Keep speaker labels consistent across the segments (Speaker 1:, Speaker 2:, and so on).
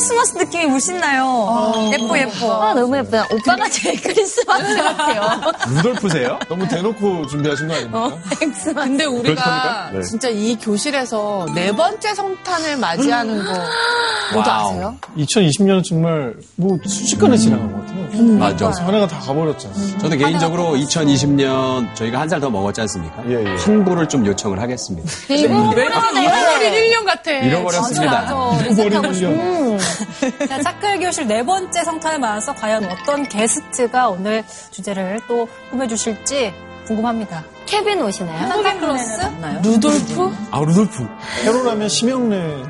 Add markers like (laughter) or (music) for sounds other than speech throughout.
Speaker 1: Christmas the 크리스마스 느낌이 물씬 나요.
Speaker 2: 아.
Speaker 1: 예뻐, 예뻐.
Speaker 3: 아, 너무 예쁘다. 오빠가 제일 크리스마스 같아요.
Speaker 4: 루돌프세요? 너무 대놓고 준비하신 거 아닙니까?
Speaker 3: 엑스마스.
Speaker 2: 근데 우리가?
Speaker 4: 네.
Speaker 2: 진짜 이 교실에서 네 번째 성탄을 맞이하는 거 모두
Speaker 5: 와우.
Speaker 2: 아세요?
Speaker 4: 2020년은 정말 뭐 순식간에 지나간 것 같아요.
Speaker 5: 맞아.
Speaker 4: 한 해가 다 가버렸잖아요.
Speaker 5: 저도 개인적으로 2020년 저희가 한 살 더 먹었지 않습니까?
Speaker 4: 예, 예.
Speaker 5: 환불을 좀 요청을 하겠습니다.
Speaker 3: 그리고
Speaker 2: 잃어버린 1년 같아.
Speaker 5: 잃어버렸습니다.
Speaker 4: 잃어버린 1년. (laughs)
Speaker 1: 자, 차클 교실 네 번째 성탄을 맞아서 과연 어떤 게스트가 오늘 주제를 또 꾸며주실지 궁금합니다.
Speaker 3: 케빈 오시나요?
Speaker 1: 산타클로스?
Speaker 2: 루돌프?
Speaker 4: 아, 루돌프. 캐럴 하면 심형래.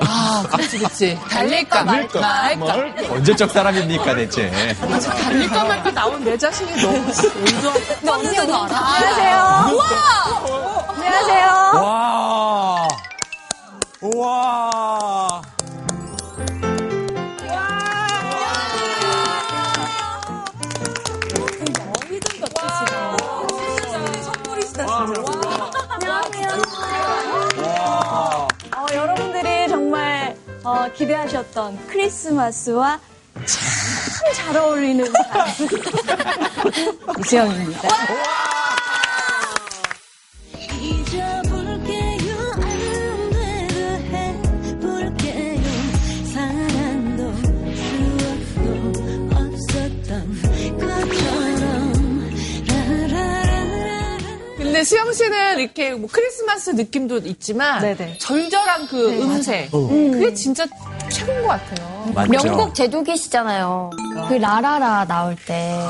Speaker 2: 아, 그렇지, 그렇지. (laughs) 달릴까 말까. 말까.
Speaker 4: 말까?
Speaker 5: 언제적 사람입니까 대체?
Speaker 2: 달릴까 말까 나온 내 자신이 너무. (laughs)
Speaker 1: 근데 언니도 알아?
Speaker 3: 안녕하세요. 우와! 안녕하세요.
Speaker 5: 와. 와.
Speaker 6: 어, 기대하셨던 크리스마스와 참 잘 어울리는 (laughs) 이수영입니다.
Speaker 2: 근데 수영 씨는 이렇게 뭐 크리스마스 느낌도 있지만
Speaker 6: 네네.
Speaker 2: 절절한 그 음색 그게 진짜 최고인 것 같아요.
Speaker 5: 맞죠.
Speaker 3: 명곡 제조기시잖아요. 그 라라라 나올 때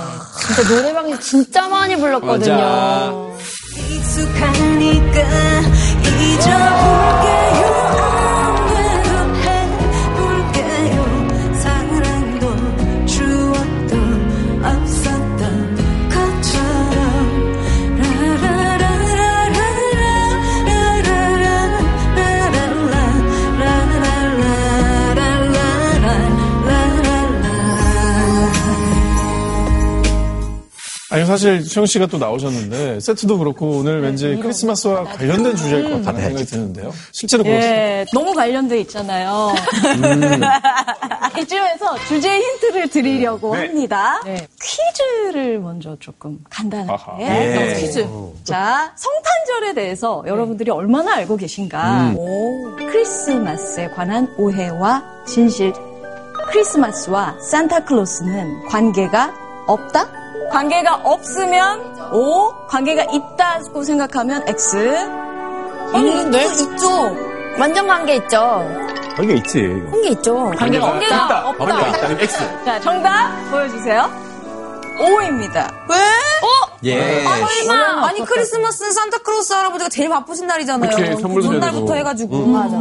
Speaker 3: 진짜 노래방에서 진짜 많이 불렀거든요.
Speaker 5: 맞아.
Speaker 7: 익숙하니까 잊어볼게요
Speaker 4: 아니, 사실 수영 씨가 또 나오셨는데, 세트도 그렇고, 오늘 왠지 크리스마스와 관련된 주제일 것 같다는 생각이 드는데요. 실제로 그렇습니다.
Speaker 6: 예, 너무 관련돼 있잖아요. (laughs) 이쯤에서 주제 힌트를 드리려고
Speaker 4: 네.
Speaker 6: 합니다.
Speaker 2: 네.
Speaker 6: 퀴즈를 먼저 조금 간단하게.
Speaker 4: 아하.
Speaker 5: 예.
Speaker 2: 퀴즈.
Speaker 6: 자, 성탄절에 대해서 여러분들이 얼마나 알고 계신가?
Speaker 2: 오.
Speaker 6: 크리스마스에 관한 오해와 진실. 크리스마스와 산타클로스는 관계가 없다? 관계가 없으면 O, 관계가 있다고 생각하면 X.
Speaker 2: 있는데?
Speaker 1: 있죠.
Speaker 3: 완전 관계 있죠.
Speaker 5: 관계 있지.
Speaker 3: 관계 있죠.
Speaker 5: 관계가
Speaker 6: 없다. 없다.
Speaker 5: 관계가 있다는 X.
Speaker 6: 자, 정답 보여주세요. O입니다.
Speaker 1: 왜?
Speaker 5: 예.
Speaker 1: 설마. 아니, 크리스마스는 산타클로스 할아버지가 제일 바쁘신 날이잖아요.
Speaker 4: 그치, 선물도
Speaker 1: 전날부터. 해가지고.
Speaker 3: 맞아.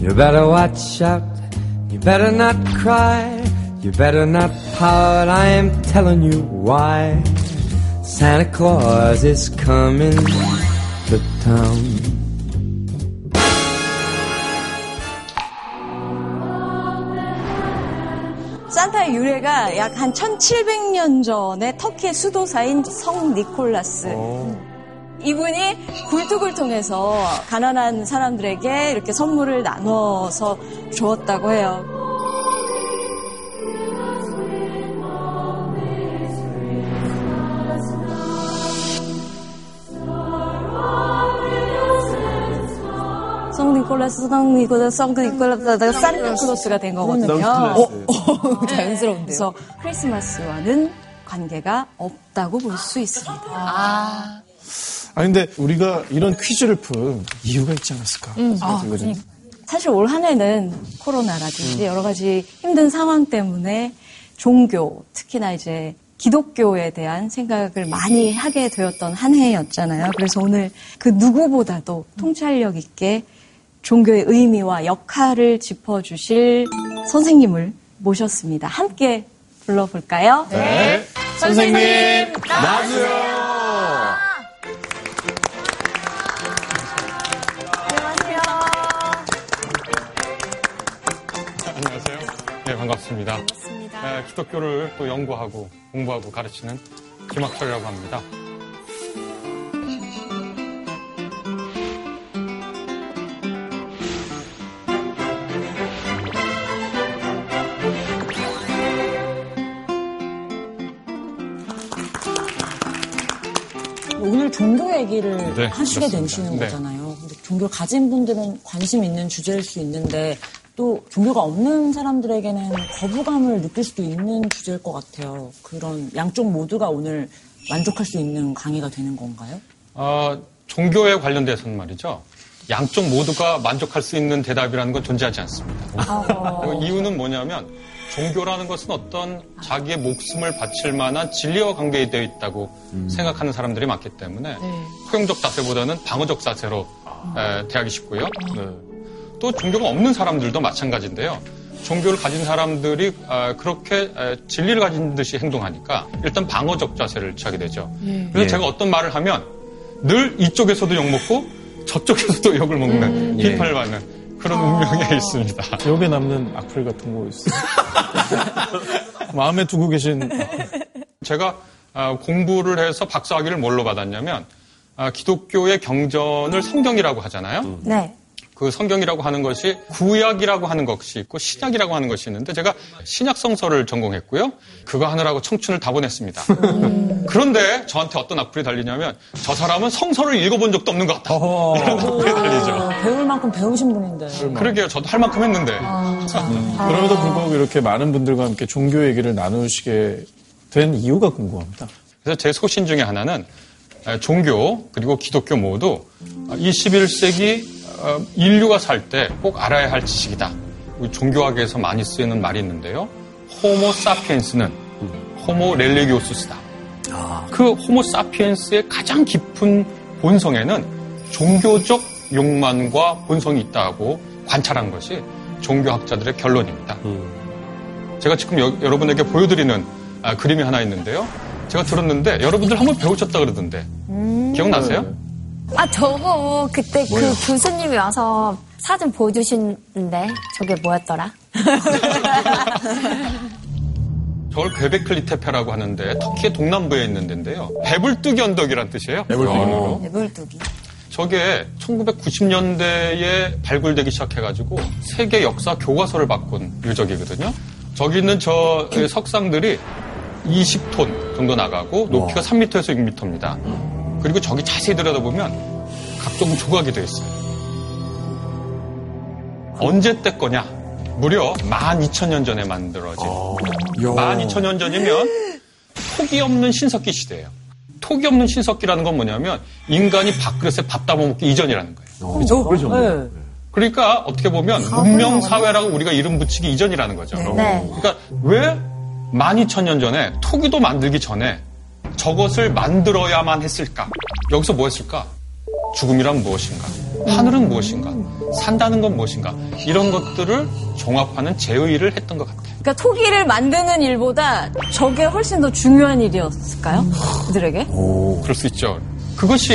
Speaker 8: You better watch out. You better not cry. You better not pout. I am telling you why. Santa Claus is coming to town.
Speaker 6: 산타의 유래가 약 한 1700년 전에 터키의 수도사인 성 니콜라스. 이분이 굴뚝을 통해서 가난한 사람들에게 이렇게 선물을 나눠서 주었다고 해요. 니콜라스, 성 니콜라스, 성 니콜라스다가 산타 클로스가 된 거거든요.
Speaker 1: 자연스러운데요.
Speaker 6: 그래서 크리스마스와는 관계가 없다고 볼 수 있습니다.
Speaker 2: 아.
Speaker 4: 아 근데 우리가 이런 퀴즈를 푼 이유가 있지 않았을까? 생각이 들거든요.
Speaker 6: 사실 올 한 해는 코로나라든지 여러 가지 힘든 상황 때문에 종교, 특히나 이제 기독교에 대한 생각을 많이 하게 되었던 한 해였잖아요. 그래서 오늘 그 누구보다도 통찰력 있게 종교의 의미와 역할을 짚어주실 선생님을 모셨습니다. 함께 불러볼까요?
Speaker 4: 네. 선생님, 나주요. 안녕하세요. 네, 반갑습니다. 네, 기독교를 또 연구하고 공부하고 가르치는 김학철이라고 합니다.
Speaker 9: 종교 얘기를
Speaker 10: 네,
Speaker 9: 하시게
Speaker 10: 그렇습니다.
Speaker 9: 되시는
Speaker 10: 네.
Speaker 9: 거잖아요. 근데 종교를 가진 분들은 관심 있는 주제일 수 있는데 또 종교가 없는 사람들에게는 거부감을 느낄 수도 있는 주제일 것 같아요. 그런 양쪽 모두가 오늘 만족할 수 있는 강의가 되는 건가요?
Speaker 10: 어, 종교에 관련돼서는 말이죠. 양쪽 모두가 만족할 수 있는 대답이라는 건 존재하지 않습니다. 그 이유는 뭐냐면 종교라는 것은 어떤 자기의 목숨을 바칠 만한 진리와 관계되어 있다고 생각하는 사람들이 많기 때문에 포용적 자세보다는 방어적 자세로 에, 대하기 쉽고요.
Speaker 4: 네.
Speaker 10: 또 종교가 없는 사람들도 마찬가지인데요. 종교를 가진 사람들이 아, 그렇게 에, 진리를 가진 듯이 행동하니까 일단 방어적 자세를 취하게 되죠. 그래서
Speaker 5: 예.
Speaker 10: 제가 어떤 말을 하면 늘 이쪽에서도 욕먹고 저쪽에서도 (laughs) 욕을 먹는
Speaker 5: 예.
Speaker 10: 비판을 받는 그런 운명에 있습니다. (laughs)
Speaker 4: 기억에 남는 악플 같은 거 있어요? (laughs) 마음에 두고 계신
Speaker 10: 제가 아, 공부를 해서 박사학위를 뭘로 받았냐면 아, 기독교의 경전을 성경이라고 하잖아요.
Speaker 3: 네.
Speaker 10: 그 성경이라고 하는 것이 구약이라고 하는 것이 있고 신약이라고 하는 것이 있는데 제가 신약 성서를 전공했고요. 그거 하느라고 청춘을 다 보냈습니다. 그런데 저한테 어떤 악플이 달리냐면 저 사람은 성서를 읽어본 적도 없는 것 같다. 이런 악플이 달리죠.
Speaker 9: 배울 만큼 배우신 분인데.
Speaker 10: 그러게요. 저도 할 만큼 했는데.
Speaker 4: 그럼에도 불구하고 이렇게 많은 분들과 함께 종교 얘기를 나누시게 된 이유가 궁금합니다.
Speaker 10: 그래서 제 소신 중에 하나는 에, 종교 그리고 기독교 모두 21세기 어, 인류가 살 때 꼭 알아야 할 지식이다. 종교학에서 많이 쓰이는 말이 있는데요. 호모 사피엔스는 호모 렐리기오스스다. 그 호모 사피엔스의 가장 깊은 본성에는 종교적 욕망과 본성이 있다고 관찰한 것이 종교학자들의 결론입니다. 제가 지금 여, 러분에게 보여드리는 아, 그림이 하나 있는데요. 제가 들었는데 여러분들 한번 배우셨다 그러던데 기억나세요?
Speaker 3: 아, 저거 그때 그 교수님이 와서 사진 보여주시는데 저게 뭐였더라? (laughs)
Speaker 10: 저걸 괴베클리 테페라고 하는데 터키의 동남부에 있는 데인데요. 배불뚝이 언덕이란 뜻이에요. 영어로.
Speaker 6: 배불뚝이.
Speaker 10: 저게 1990년대에 발굴되기 시작해가지고 세계 역사 교과서를 바꾼 유적이거든요. 저기 있는 저 석상들이 20톤 정도 나가고 높이가 3m에서 6m입니다. 그리고 저기 자세히 들여다보면 각종 조각이 되어 있어요. 언제 때 거냐? 무려 12,000년 전에 만들어진 12,000년 전이면 톡이 없는 신석기 시대예요. 톡이 없는 신석기라는 건 뭐냐면 인간이 밥그릇에 밥 담아먹기 이전이라는 거예요.
Speaker 9: 그렇죠. 네.
Speaker 10: 그러니까 어떻게 보면 문명 사회라고 우리가 이름 붙이기 이전이라는 거죠.
Speaker 3: 네.
Speaker 10: 그러니까 왜 12,000년 전에 토기도 만들기 전에 저것을 만들어야만 했을까? 여기서 뭐 했을까? 죽음이란 무엇인가? 하늘은 무엇인가? 산다는 건 무엇인가? 이런 것들을 종합하는 제의를 했던 것 같아요.
Speaker 6: 그러니까 토기를 만드는 일보다 저게 훨씬 더 중요한 일이었을까요? 그들에게?
Speaker 10: 그럴 수 있죠. 그것이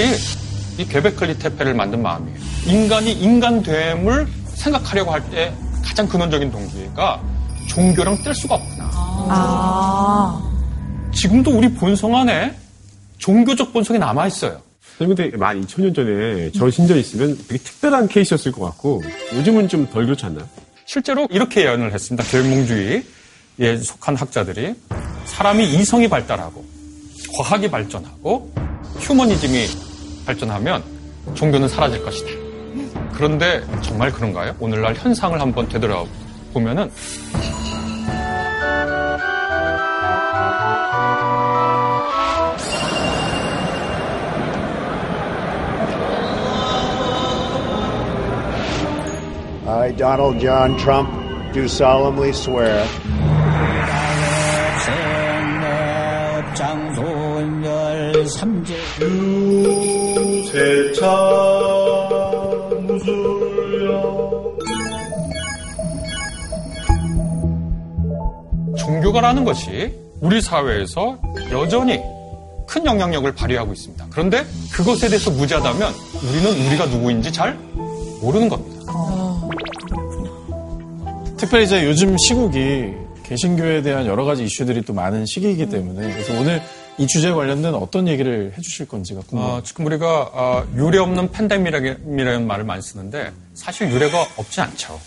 Speaker 10: 이 괴베클리 테페를 만든 마음이에요. 인간이 인간됨을 생각하려고 할 때 가장 근원적인 동기가 종교랑 뗄 수가 없구나. 지금도 우리 본성 안에 종교적 본성이 남아있어요.
Speaker 11: 근데 12,000년 전에 저 신전 있으면 되게 특별한 케이스였을 것 같고 요즘은 좀 덜 그렇지 않나요?
Speaker 10: 실제로 이렇게 예언을 했습니다. 계몽주의에 속한 학자들이 사람이 이성이 발달하고 과학이 발전하고 휴머니즘이 발전하면 종교는 사라질 것이다. 그런데 정말 그런가요? 오늘날 현상을 한번 되돌아보면은
Speaker 12: I, Donald John Trump, do solemnly swear
Speaker 10: 종교가라는 것이 우리 사회에서 여전히 큰 영향력을 발휘하고 있습니다. 그런데 그것에 대해서 무지하다면 우리는 우리가 누구인지 잘 모르는 겁니다.
Speaker 4: 특별히 이제 요즘 시국이 개신교에 대한 여러 가지 이슈들이 또 많은 시기이기 때문에 그래서 오늘 이 주제에 관련된 어떤 얘기를 해주실 건지가 궁금합니다.
Speaker 10: 어, 지금 우리가 어, 유례 없는 팬데믹이라는 말을 많이 쓰는데 사실 유례가 없지 않죠.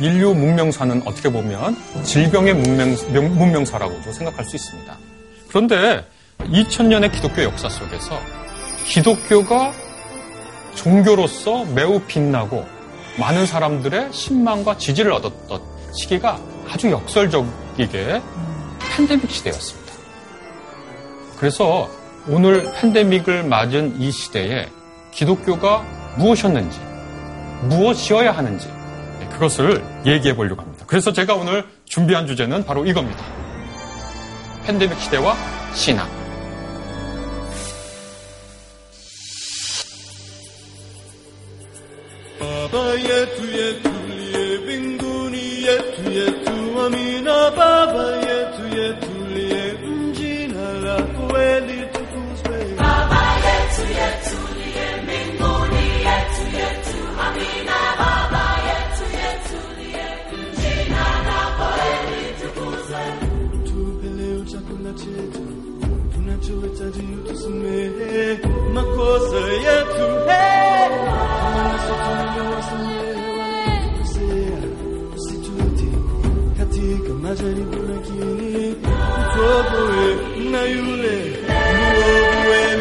Speaker 10: 인류 문명사는 어떻게 보면 질병의 문명, 명- 문명 사라고도 생각할 수 있습니다. 그런데 2000년의 기독교 역사 속에서 기독교가 종교로서 매우 빛나고 많은 사람들의 신망과 지지를 얻었던 시기가 아주 역설적이게 팬데믹 시대였습니다. 그래서 오늘 팬데믹을 맞은 이 시대에 기독교가 무엇이었는지, 무엇이어야 하는지, 네, 그것을 얘기해 보려고 합니다. 그래서 제가 오늘 준비한 주제는 바로 이겁니다. 팬데믹 시대와 신앙.
Speaker 13: Baba yetu yetu liye mbinguni yetu yetu amina Baba yetu yetu liye mjina lako eli tukuzwe. Baba yetu yetu liye mbinguni yetu yetu amina Baba yetu yetu liye mjina lako eli tukuzwe. Tupe leo chakula chetu tunachohitaji utusamehe makosa yetu najaribu lakini uko wewe na yule ni wewe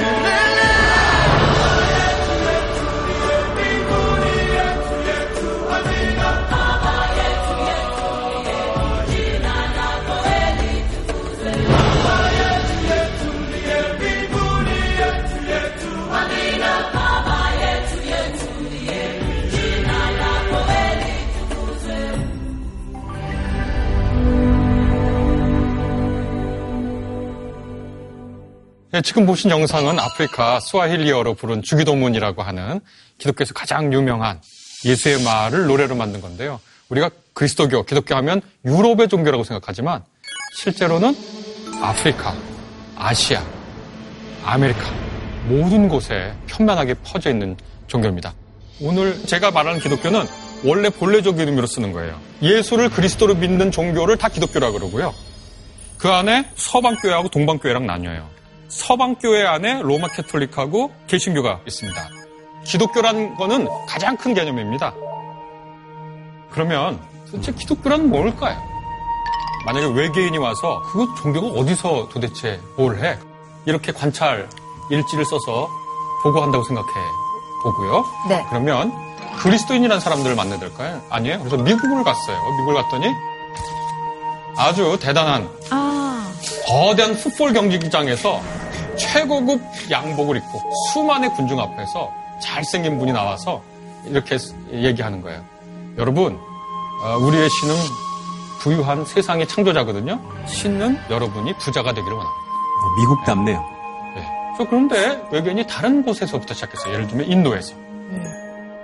Speaker 10: 네, 지금 보신 영상은 아프리카 스와힐리어로 부른 주기도문이라고 하는 기독교에서 가장 유명한 예수의 말을 노래로 만든 건데요. 우리가 그리스도교, 기독교 하면 유럽의 종교라고 생각하지만 실제로는 아프리카, 아시아, 아메리카 모든 곳에 편만하게 퍼져 있는 종교입니다. 오늘 제가 말하는 기독교는 원래 본래적 이름으로 쓰는 거예요. 예수를 그리스도로 믿는 종교를 다 기독교라 그러고요. 그 안에 서방교회하고 동방교회랑 나뉘어요. 서방교회 안에 로마 캐톨릭하고 개신교가 있습니다. 기독교라는 거는 가장 큰 개념입니다. 그러면 도대체 기독교란 뭘까요? 만약에 외계인이 와서 그 종교가 어디서 도대체 뭘 해? 이렇게 관찰 일지를 써서 보고한다고 생각해 보고요.
Speaker 1: 네.
Speaker 10: 그러면 그리스도인이라는 사람들을 만나야 될까요? 아니에요. 그래서 미국을 갔어요. 미국을 갔더니 아주 대단한 거대한 풋볼 경기장에서 최고급 양복을 입고 수만의 군중 앞에서 잘생긴 분이 나와서 이렇게 얘기하는 거예요. 여러분, 어, 우리의 신은 부유한 세상의 창조자거든요. 신은 여러분이 부자가 되기를 원합니다.
Speaker 5: 미국답네요.
Speaker 10: 네. 저 그런데 외계인이 다른 곳에서부터 시작했어요. 예를 들면 인도에서.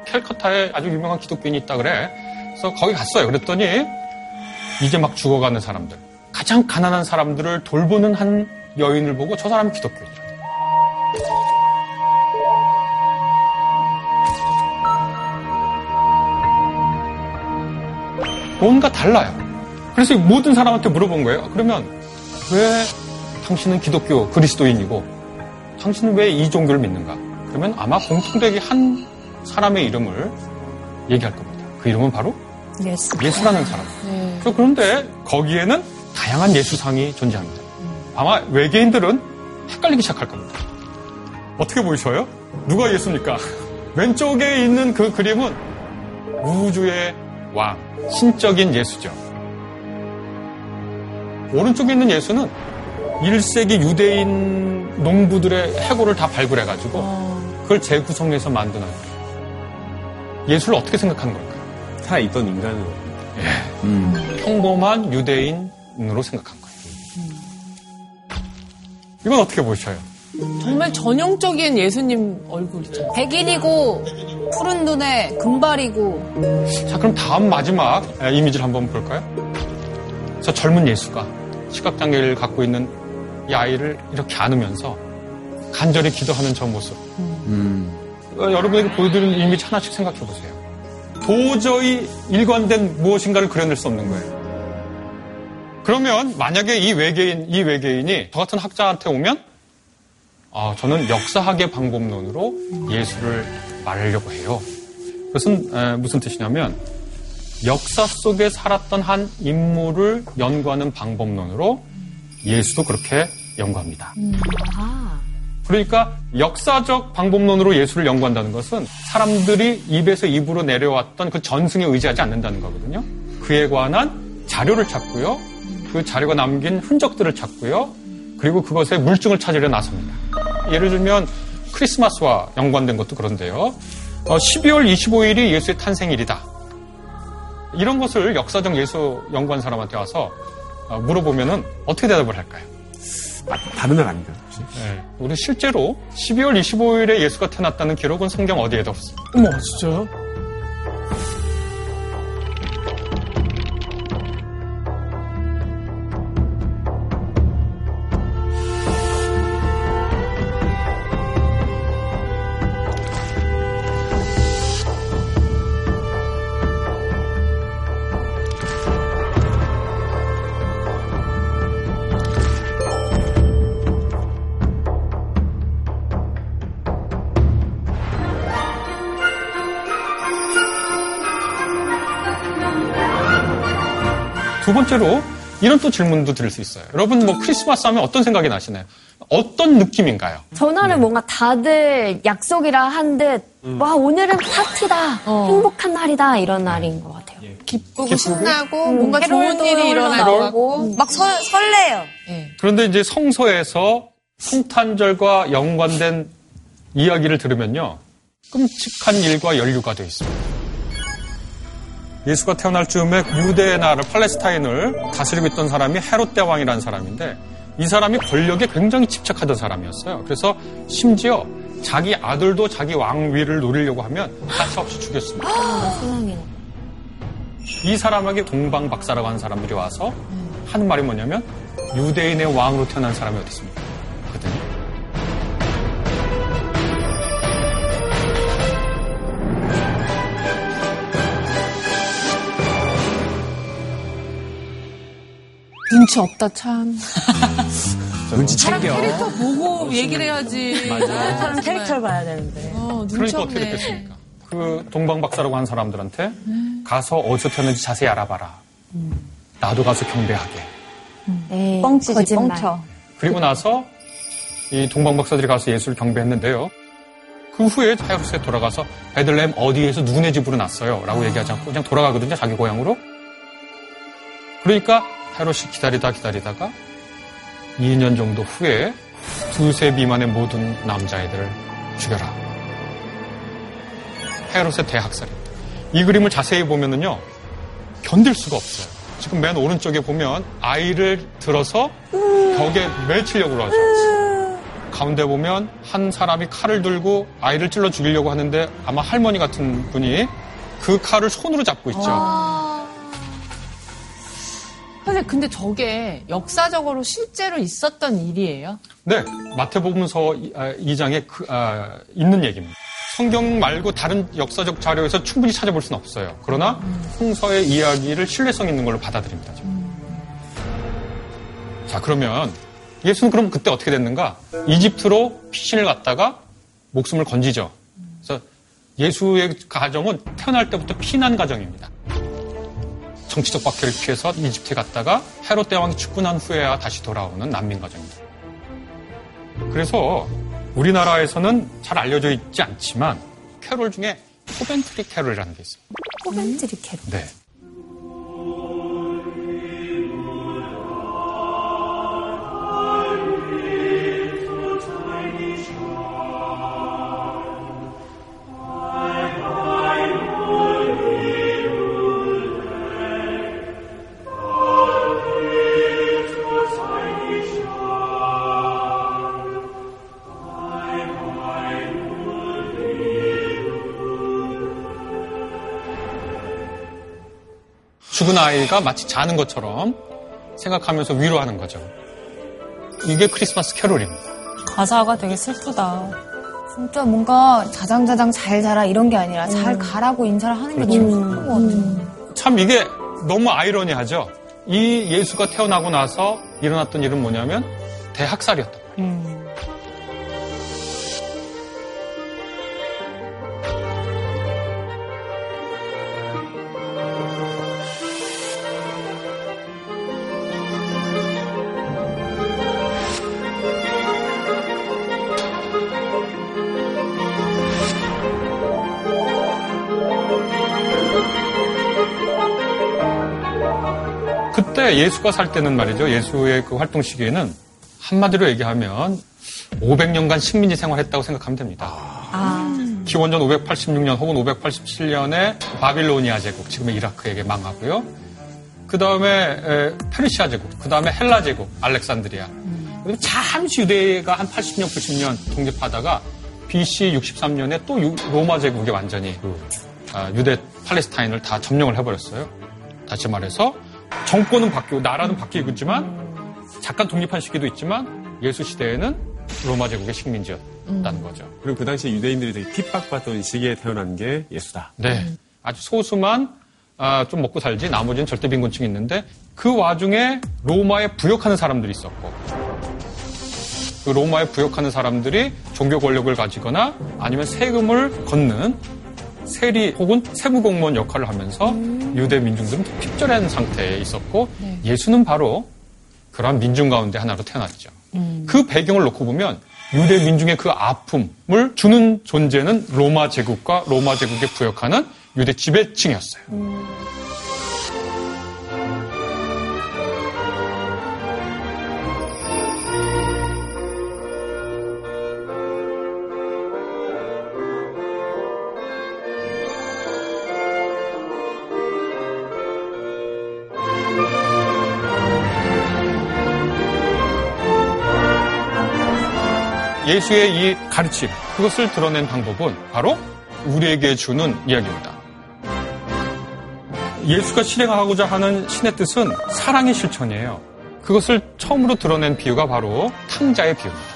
Speaker 10: 캘커타에 아주 유명한 기독교인이 있다 그래. 그래서 거기 갔어요. 그랬더니 이제 막 죽어가는 사람들, 가장 가난한 사람들을 돌보는 한 여인을 보고 저 사람이 기독교인이라. 뭔가 달라요. 그래서 이 모든 사람한테 물어본 거예요. 그러면 왜 당신은 기독교 그리스도인이고 당신은 왜 이 종교를 믿는가? 그러면 아마 공통되게 한 사람의 이름을 얘기할 겁니다. 그 이름은 바로
Speaker 1: 예수.
Speaker 10: 예수라는 사람. 저 그런데 거기에는 다양한 예수상이 존재합니다. 아마 외계인들은 헷갈리기 시작할 겁니다. 어떻게 보이셔요? 누가 예수입니까? 왼쪽에 있는 그 그림은 우주의 왕, 신적인 예수죠. 오른쪽에 있는 예수는 1세기 유대인 농부들의 해골을 다 발굴해가지고 그걸 재구성해서 만든 아이. 예수를 어떻게 생각하는 걸까요?
Speaker 11: 살아있던 인간으로.
Speaker 10: 평범한 유대인 으로 생각한 거예요. 이건 어떻게 보셔요?
Speaker 2: 정말 전형적인 예수님 얼굴이죠.
Speaker 1: 백인이고 푸른 눈에 금발이고
Speaker 10: 자, 그럼 다음 마지막 에, 이미지를 한번 볼까요? 저 젊은 예수가 시각장애를 갖고 있는 이 아이를 이렇게 안으면서 간절히 기도하는 저 모습. 어, 여러분에게 보여드리는 이미지 하나씩 생각해 보세요. 도저히 일관된 무엇인가를 그려낼 수 없는 거예요. 그러면 만약에 이 외계인, 이 외계인이 저 같은 학자한테 오면, 아, 저는 역사학의 방법론으로 예수를 말하려고 해요. 그것은 에, 무슨 뜻이냐면, 역사 속에 살았던 한 인물을 연구하는 방법론으로 예수도 그렇게 연구합니다. 그러니까 역사적 방법론으로 예수를 연구한다는 것은 사람들이 입에서 입으로 내려왔던 그 전승에 의지하지 않는다는 거거든요. 그에 관한 자료를 찾고요. 그 자료가 남긴 흔적들을 찾고요. 그리고 그것의 물증을 찾으려 나섭니다. 예를 들면 크리스마스와 연관된 것도 그런데요. 어, 12월 25일이 예수의 탄생일이다. 이런 것을 역사적 예수 연구한 사람한테 와서 어, 물어보면은 어떻게 대답을 할까요?
Speaker 11: 다른 날 아니다.
Speaker 10: 네. 우리 실제로 12월 25일에 예수가 태어났다는 기록은 성경 어디에도 없습니다.
Speaker 4: 어머, 진짜요?
Speaker 10: 번째로 이런 또 질문도 드릴 수 있어요. 여러분 뭐 크리스마스 하면 어떤 생각이 나시나요? 어떤 느낌인가요?
Speaker 3: 전날은 뭔가 다들 약속이라 한 듯, 와, 오늘은 파티다. 행복한 날이다. 이런 날인 것 같아요.
Speaker 2: 기쁘고,
Speaker 10: 기쁘고?
Speaker 2: 신나고 뭔가 좋은 일이
Speaker 3: 흘러나오고.
Speaker 2: 같고
Speaker 6: 막 설, 설레요.
Speaker 10: 그런데 이제 성서에서 성탄절과 연관된 이야기를 들으면요. 끔찍한 일과 연류가 되어 있습니다. 예수가 태어날 즈음에 유대 나라를 팔레스타인을 다스리고 있던 사람이 헤롯 대왕이라는 사람인데 이 사람이 권력에 굉장히 집착하던 사람이었어요. 그래서 심지어 자기 아들도 자기 왕위를 노리려고 하면 가차 없이 죽였습니다.
Speaker 3: 세상에.
Speaker 10: 이 사람에게 동방 박사라고 하는 사람들이 와서 하는 말이 뭐냐면 유대인의 왕으로 태어난 사람이 어디 있습니까? 그랬더니
Speaker 2: 눈치 없다 참.
Speaker 5: 눈치
Speaker 2: 사람
Speaker 5: 챙겨.
Speaker 2: 캐릭터 보고 얘기를 해야지.
Speaker 9: 사람 캐릭터를 봐야 되는데.
Speaker 2: 어, 눈치
Speaker 10: 그러니까 어떻게. 됐겠습니까? 그 동방 박사라고 하는 사람들한테 가서 어디서 태어났는지 자세히 알아봐라. 나도 가서 경배하게.
Speaker 3: 에이,
Speaker 6: 뻥치지,
Speaker 3: 거짓말.
Speaker 6: 뻥쳐.
Speaker 10: 그리고 나서 이 동방 박사들이 가서 예수를 경배했는데요. 그 후에 헤롯에 돌아가서 베들레헴 어디에서 누구네 집으로 났어요. 라고 얘기하지 않고 그냥 돌아가거든요. 자기 고향으로. 그러니까 헤롯이 기다리다 기다리다가 2년 정도 후에 두세 미만의 모든 남자애들을 죽여라. 헤롯의 대학살입니다. 이 그림을 자세히 보면은요. 견딜 수가 없어요. 지금 맨 오른쪽에 보면 아이를 들어서 벽에 매치려고 하죠. 가운데 보면 한 사람이 칼을 들고 아이를 찔러 죽이려고 하는데 아마 할머니 같은 분이 그 칼을 손으로 잡고 있죠.
Speaker 2: 선생님, 근데 저게 역사적으로 실제로 있었던 일이에요?
Speaker 10: 네, 마태복음서 2장에 그, 아, 있는 얘기입니다. 성경 말고 다른 역사적 자료에서 충분히 찾아볼 수는 없어요. 그러나 성서의 이야기를 신뢰성 있는 걸로 받아들입니다. 자, 그러면 예수는 그럼 그때 어떻게 됐는가? 이집트로 피신을 갔다가 목숨을 건지죠. 그래서 예수의 가정은 태어날 때부터 피난 가정입니다. 정치적 박해를 피해서 이집트에 갔다가 헤롯 대왕이 죽고 난 후에야 다시 돌아오는 난민 가정입니다. 그래서 우리나라에서는 잘 알려져 있지 않지만 캐롤 중에 코벤트리 캐롤이라는 게 있습니다.
Speaker 3: 코벤트리 캐롤.
Speaker 10: 네. 죽은 아이가 마치 자는 것처럼 생각하면서 위로하는 거죠. 이게 크리스마스 캐롤입니다.
Speaker 1: 가사가 되게 슬프다.
Speaker 3: 진짜 뭔가 자장자장 잘 자라 이런 게 아니라 잘 가라고 인사를 하는 게
Speaker 10: 그렇죠.
Speaker 3: 너무 슬픈 것 같아요.
Speaker 10: 참 이게 너무 아이러니하죠. 이 예수가 태어나고 나서 일어났던 일은 뭐냐면 대학살이었단 말이에요. 예수가 살 때는 말이죠. 예수의 그 활동 시기에는 한마디로 얘기하면 500년간 식민지 생활했다고 생각하면 됩니다. 기원전 586년 혹은 587년에 바빌로니아 제국, 지금의 이라크에게 망하고요. 그 다음에 페르시아 제국, 그 다음에 헬라 제국, 알렉산드리아. 그리고 잠시 유대가 한 80년, 90년 독립하다가 BC 63년에 또 유- 로마 제국이 완전히 아, 유대 팔레스타인을 다 점령을 해버렸어요. 다시 말해서 정권은 바뀌고 나라는 바뀌고 있지만 잠깐 독립한 시기도 있지만 예수 시대에는 로마 제국의 식민지였다는 거죠.
Speaker 11: 그리고 그 당시 유대인들이 되게 핍박받던 시기에 태어난 게 예수다.
Speaker 10: 네. 아주 소수만 아, 좀 먹고 살지 나머지는 절대 빈곤층이 있는데 그 와중에 로마에 부역하는 사람들이 있었고 그 로마에 부역하는 사람들이 종교 권력을 가지거나 아니면 세금을 걷는 세리 혹은 세무 공무원 역할을 하면서 유대 민중들은 핍절한 상태에 있었고 예수는 바로 그러한 민중 가운데 하나로 태어났죠. 그 배경을 놓고 보면 유대 민중의 그 아픔을 주는 존재는 로마 제국과 로마 제국에 부역하는 유대 지배층이었어요. 예수의 이 가르침, 그것을 드러낸 방법은 바로 우리에게 주는 이야기입니다. 예수가 실행하고자 하는 신의 뜻은 사랑의 실천이에요. 그것을 처음으로 드러낸 비유가 바로 탕자의 비유입니다.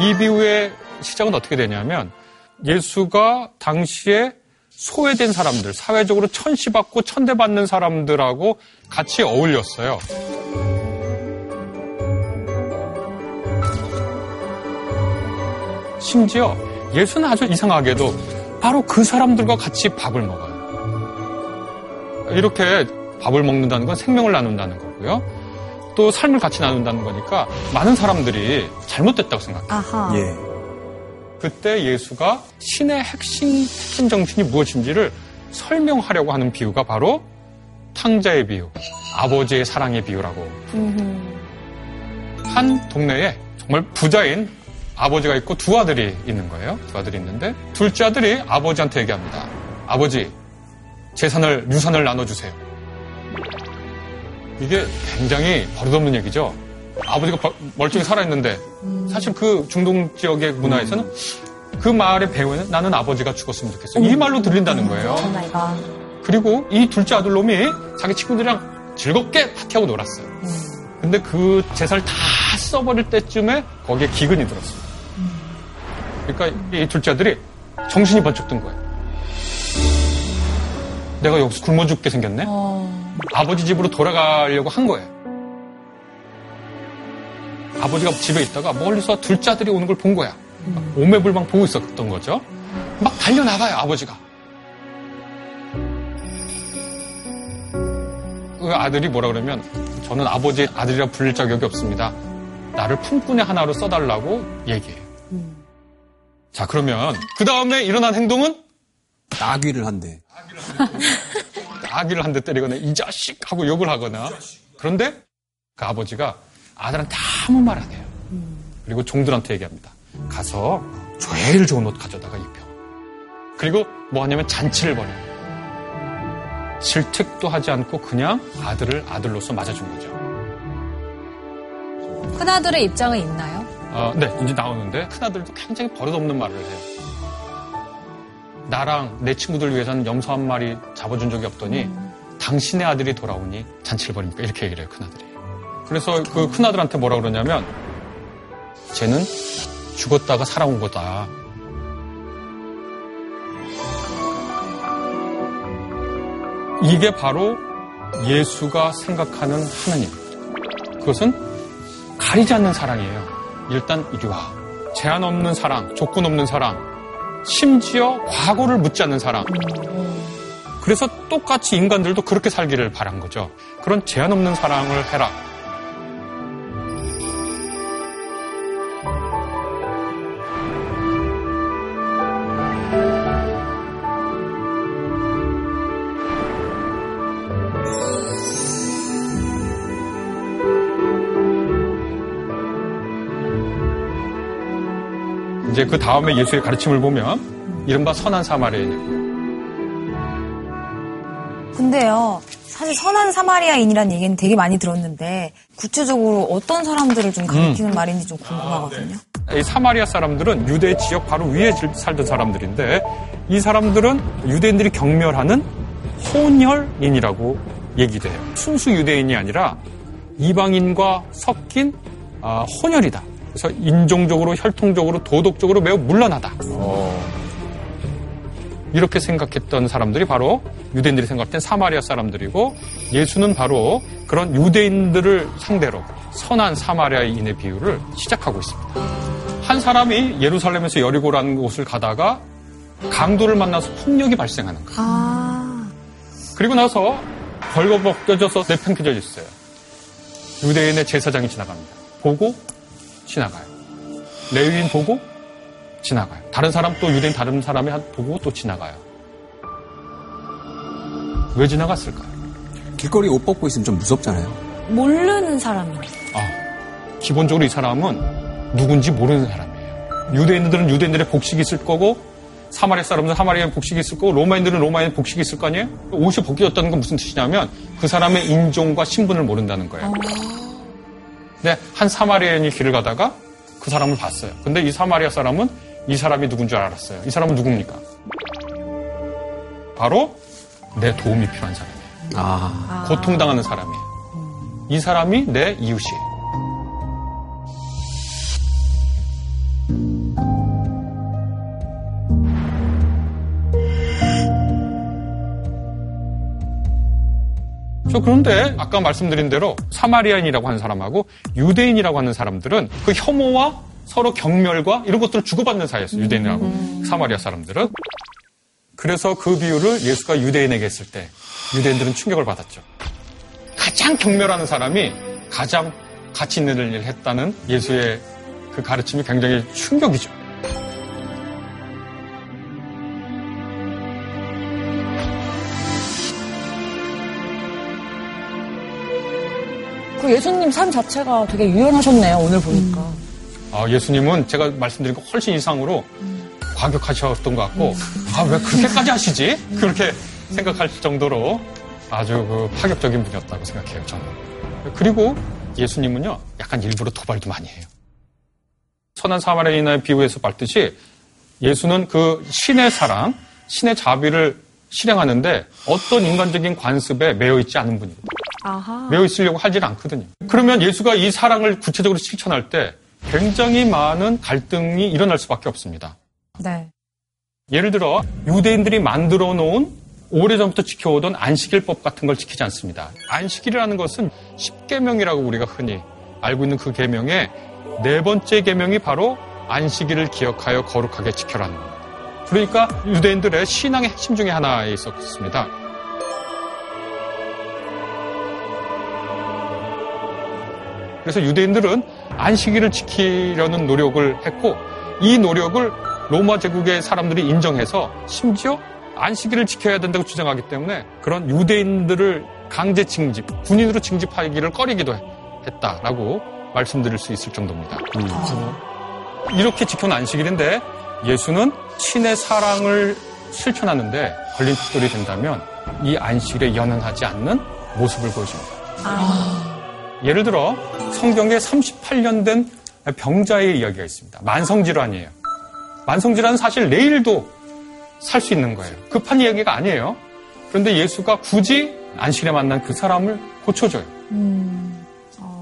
Speaker 10: 이 비유의 시작은 어떻게 되냐면 예수가 당시에 소외된 사람들, 사회적으로 천시받고 천대받는 사람들하고 같이 어울렸어요. 심지어 예수는 아주 이상하게도 바로 그 사람들과 같이 밥을 먹어요. 이렇게 밥을 먹는다는 건 생명을 나눈다는 거고요. 또 삶을 같이 나눈다는 거니까 많은 사람들이 잘못됐다고 생각해요.
Speaker 6: 아하.
Speaker 11: 예.
Speaker 10: 그때 예수가 신의 핵심, 핵심 정신이 무엇인지를 설명하려고 하는 비유가 바로 탕자의 비유, 아버지의 사랑의 비유라고. 한 동네에 정말 부자인 아버지가 있고 두 아들이 있는 거예요. 두 아들이 있는데 둘째 아들이 아버지한테 얘기합니다. 아버지, 재산을, 유산을 나눠주세요. 이게 굉장히 버릇없는 얘기죠. 아버지가 벌- 멀쩡히 살아있는데 사실 그 중동 지역의 문화에서는 그 말의 배후에는 나는 아버지가 죽었으면 좋겠어. 이 말로 들린다는 거예요.
Speaker 3: Oh my God.
Speaker 10: 그리고 이 둘째 아들 놈이 자기 친구들이랑 즐겁게 파티하고 놀았어요. 근데 그 재산을 다 써버릴 때쯤에 거기에 기근이 들었어요. 그러니까 이 둘째 아들이 정신이 번쩍 든 거예요. 내가 여기서 굶어 죽게 생겼네? 아버지 집으로 돌아가려고 한 거예요. 아버지가 집에 있다가 멀리서 둘째 아들이 오는 걸 본 거야. 오매불망 보고 있었던 거죠. 막 달려나가요, 아버지가. 그 아들이 뭐라 그러면 저는 아버지 아들이라 불릴 자격이 없습니다. 나를 품꾼의 하나로 써달라고 얘기해요. 자 그러면 그 다음에 일어난 행동은
Speaker 5: 아귀를 한대.
Speaker 10: 아기를 한 대 때리거나 이 자식 하고 욕을 하거나 그런데 그 아버지가 아들한테 아무 말 안 해요. 그리고 종들한테 얘기합니다. 가서 제일 좋은 옷 가져다가 입혀. 그리고 뭐 하냐면 잔치를 벌여요. 질책도 하지 않고 그냥 아들을 아들로서 맞아준 거죠.
Speaker 1: 큰아들의 입장은 있나요?
Speaker 10: 어, 네, 이제 나오는데 큰아들도 굉장히 버릇없는 말을 해요. 나랑 내 친구들 위해서는 염소 한 마리 잡아준 적이 없더니 당신의 아들이 돌아오니 잔치를 벌입니까? 이렇게 얘기를 해요, 큰아들이. 그래서 그 큰아들한테 뭐라 그러냐면 쟤는 죽었다가 살아온 거다. 이게 바로 예수가 생각하는 하나님. 그것은 가리지 않는 사랑이에요. 일단 이리 와. 제한 없는 사랑, 조건 없는 사랑, 심지어 과거를 묻지 않는 사랑. 그래서 똑같이 인간들도 그렇게 살기를 바란 거죠. 그런 제한 없는 사랑을 해라. 이제 그 다음에 예수의 가르침을 보면 이른바 선한 사마리아인
Speaker 14: 근데요, 사실 선한 사마리아인이라는 얘기는 되게 많이 들었는데 구체적으로 어떤 사람들을 좀 가리키는 말인지 좀 궁금하거든요.
Speaker 10: 이 사마리아 사람들은 유대 지역 바로 위에 질- 살던 사람들인데 이 사람들은 유대인들이 경멸하는 혼혈인이라고 얘기돼요. 순수 유대인이 아니라 이방인과 섞인 아, 혼혈이다. 그래서 인종적으로, 혈통적으로, 도덕적으로 매우 물러나다. 이렇게 생각했던 사람들이 바로 유대인들이 생각했던 사마리아 사람들이고 예수는 바로 그런 유대인들을 상대로 선한 사마리아인의 비유를 시작하고 있습니다. 한 사람이 예루살렘에서 여리고라는 곳을 가다가 강도를 만나서 폭력이 발생하는 거예요.
Speaker 14: 아,
Speaker 10: 그리고 나서 벌거벗겨져서 내팽개져 있어요. 유대인의 제사장이 지나갑니다. 보고 지나가요. 레위인 보고 지나가요. 다른 사람 또 유대인 다른 사람이 한- 보고 또 지나가요. 왜 지나갔을까요?
Speaker 5: 길거리 옷 벗고 있으면 좀 무섭잖아요.
Speaker 3: 모르는 사람이네.
Speaker 10: 아, 기본적으로 이 사람은 누군지 모르는 사람이에요. 유대인들은 유대인들의 복식이 있을 거고 사마리아 사람들은 사마리아의 복식이 있을 거고 로마인들은 로마인의 복식이 있을 거 아니에요? 옷이 벗겨졌다는 건 무슨 뜻이냐면 그 사람의 인종과 신분을 모른다는 거예요. 근데 한 사마리아인이 길을 가다가 그 사람을 봤어요. 근데 이 사마리아 사람은 이 사람이 누군 줄 알았어요. 이 사람은 누굽니까? 바로 내 도움이 필요한 사람이에요.
Speaker 5: 아.
Speaker 10: 고통당하는 사람이에요. 이 사람이 내 이웃이에요. 저 그런데 아까 말씀드린 대로 사마리아인이라고 하는 사람하고 유대인이라고 하는 사람들은 그 혐오와 서로 경멸과 이런 것들을 주고받는 사이였어요. 유대인하고 사마리아 사람들은. 그래서 그 비유를 예수가 유대인에게 했을 때 유대인들은 충격을 받았죠. 가장 경멸하는 사람이 가장 가치 있는 일을 했다는 예수의 그 가르침이 굉장히 충격이죠.
Speaker 9: 그 예수님 삶 자체가 되게 유연하셨네요, 오늘 보니까.
Speaker 10: 아, 예수님은 제가 말씀드린 것 훨씬 이상으로 과격하셨던 것 같고, 아, 왜 그렇게까지 하시지? 그렇게 생각할 정도로 아주 그 파격적인 분이었다고 생각해요, 저는. 그리고 예수님은요, 약간 일부러 도발도 많이 해요. 선한 사마리아인의 비유에서 봤듯이 예수는 그 신의 사랑, 신의 자비를 실행하는데 어떤 인간적인 관습에 매여 있지 않은 분입니다.
Speaker 3: 아하.
Speaker 10: 매여 있으려고 하질 않거든요. 그러면 예수가 이 사랑을 구체적으로 실천할 때 굉장히 많은 갈등이 일어날 수밖에 없습니다.
Speaker 14: 네.
Speaker 10: 예를 들어 유대인들이 만들어 놓은 오래전부터 지켜오던 안식일법 같은 걸 지키지 않습니다. 안식일이라는 것은 10계명이라고 우리가 흔히 알고 있는 그 계명의 네 번째 계명이 바로 안식일을 기억하여 거룩하게 지켜라는 겁니다. 그러니까 유대인들의 신앙의 핵심 중에 하나에 있었습니다. 그래서 유대인들은 안식일을 지키려는 노력을 했고 이 노력을 로마 제국의 사람들이 인정해서 심지어 안식일을 지켜야 된다고 주장하기 때문에 그런 유대인들을 강제 징집, 군인으로 징집하기를 꺼리기도 했다라고 말씀드릴 수 있을 정도입니다. 이렇게 지켜온 안식일인데 예수는 신의 사랑을 실천하는데 걸림돌이 된다면 이 안식일에 연연하지 않는 모습을 보여줍니다. 예를 들어 성경에 38년 된 병자의 이야기가 있습니다. 만성질환이에요. 만성질환은 사실 내일도 살 수 있는 거예요. 급한 이야기가 아니에요. 그런데 예수가 굳이 안식일에 만난 그 사람을 고쳐줘요.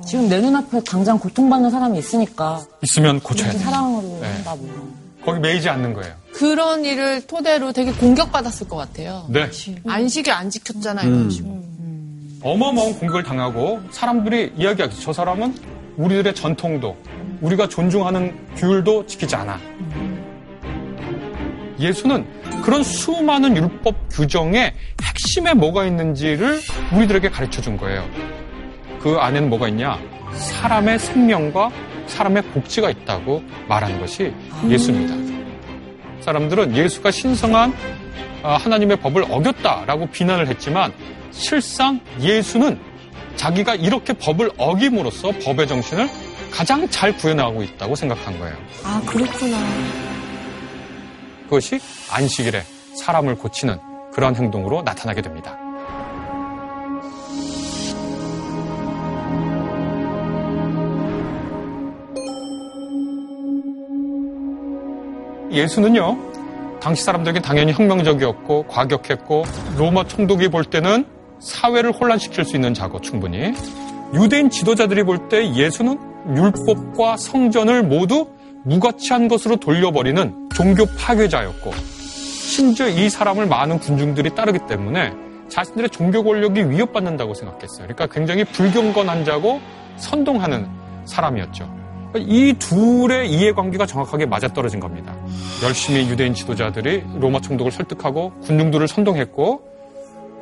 Speaker 9: 지금 내 눈앞에 당장 고통받는 사람이 있으니까.
Speaker 10: 있으면 고쳐야 돼요.
Speaker 9: 사랑으로
Speaker 10: 네.
Speaker 9: 한다, 뭐.
Speaker 10: 거기 매이지 않는 거예요.
Speaker 2: 그런 일을 토대로 되게 공격받았을 것 같아요.
Speaker 10: 네.
Speaker 2: 안식일 안 지켰잖아요.
Speaker 10: 음. 어마어마한 공격을 당하고 사람들이 이야기하겠죠. 저 사람은 우리들의 전통도 우리가 존중하는 규율도 지키지 않아. 예수는 그런 수많은 율법 규정의 핵심에 뭐가 있는지를 우리들에게 가르쳐 준 거예요. 그 안에는 뭐가 있냐? 사람의 생명과 사람의 복지가 있다고 말하는 것이 예수입니다. 사람들은 예수가 신성한 아, 하나님의 법을 어겼다라고 비난을 했지만 실상 예수는 자기가 이렇게 법을 어김으로써 법의 정신을 가장 잘 구현하고 있다고 생각한 거예요.
Speaker 3: 아, 그렇구나.
Speaker 10: 그것이 안식일에 사람을 고치는 그런 행동으로 나타나게 됩니다. 예수는요, 당시 사람들에게 당연히 혁명적이었고, 과격했고, 로마 총독이 볼 때는 사회를 혼란시킬 수 있는 자고, 충분히. 유대인 지도자들이 볼 때 예수는 율법과 성전을 모두 무가치한 것으로 돌려버리는 종교 파괴자였고, 심지어 이 사람을 많은 군중들이 따르기 때문에 자신들의 종교 권력이 위협받는다고 생각했어요. 그러니까 굉장히 불경건한 자고 선동하는 사람이었죠. 이 둘의 이해관계가 정확하게 맞아떨어진 겁니다. 열심히 유대인 지도자들이 로마 총독을 설득하고 군중들을 선동했고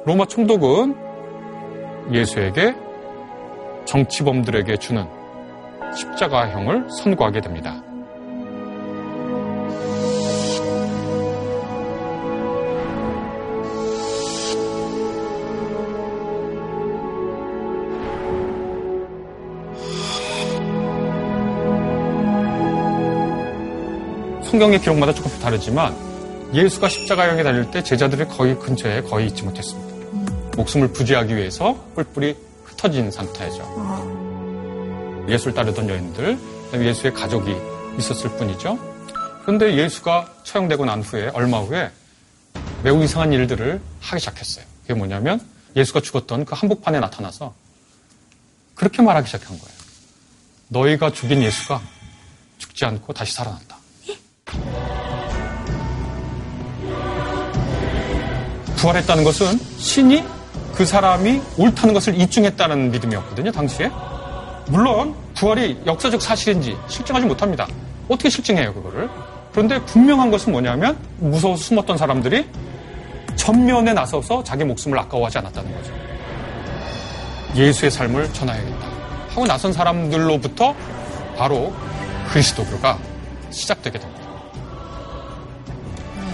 Speaker 10: 로마 총독은 예수에게 정치범들에게 주는 십자가형을 선고하게 됩니다. 성경의 기록마다 조금 다르지만 예수가 십자가형에 달릴 때 제자들이 거의 근처에 거의 있지 못했습니다. 목숨을 부지하기 위해서 뿔뿔이 흩어진 상태죠. 예수를 따르던 여인들, 예수의 가족이 있었을 뿐이죠. 그런데 예수가 처형되고 난 후에 얼마 후에 매우 이상한 일들을 하기 시작했어요. 그게 뭐냐면 예수가 죽었던 그 한복판에 나타나서 그렇게 말하기 시작한 거예요. 너희가 죽인 예수가 죽지 않고 다시 살아났다. 부활했다는 것은 신이 그 사람이 옳다는 것을 입증했다는 믿음이었거든요, 당시에. 물론 부활이 역사적 사실인지 실증하지 못합니다. 어떻게 실증해요, 그거를? 그런데 분명한 것은 뭐냐면 무서워서 숨었던 사람들이 전면에 나서서 자기 목숨을 아까워하지 않았다는 거죠. 예수의 삶을 전하야겠다. 하고 나선 사람들로부터 바로 그리스도교가 시작되게 됩니다.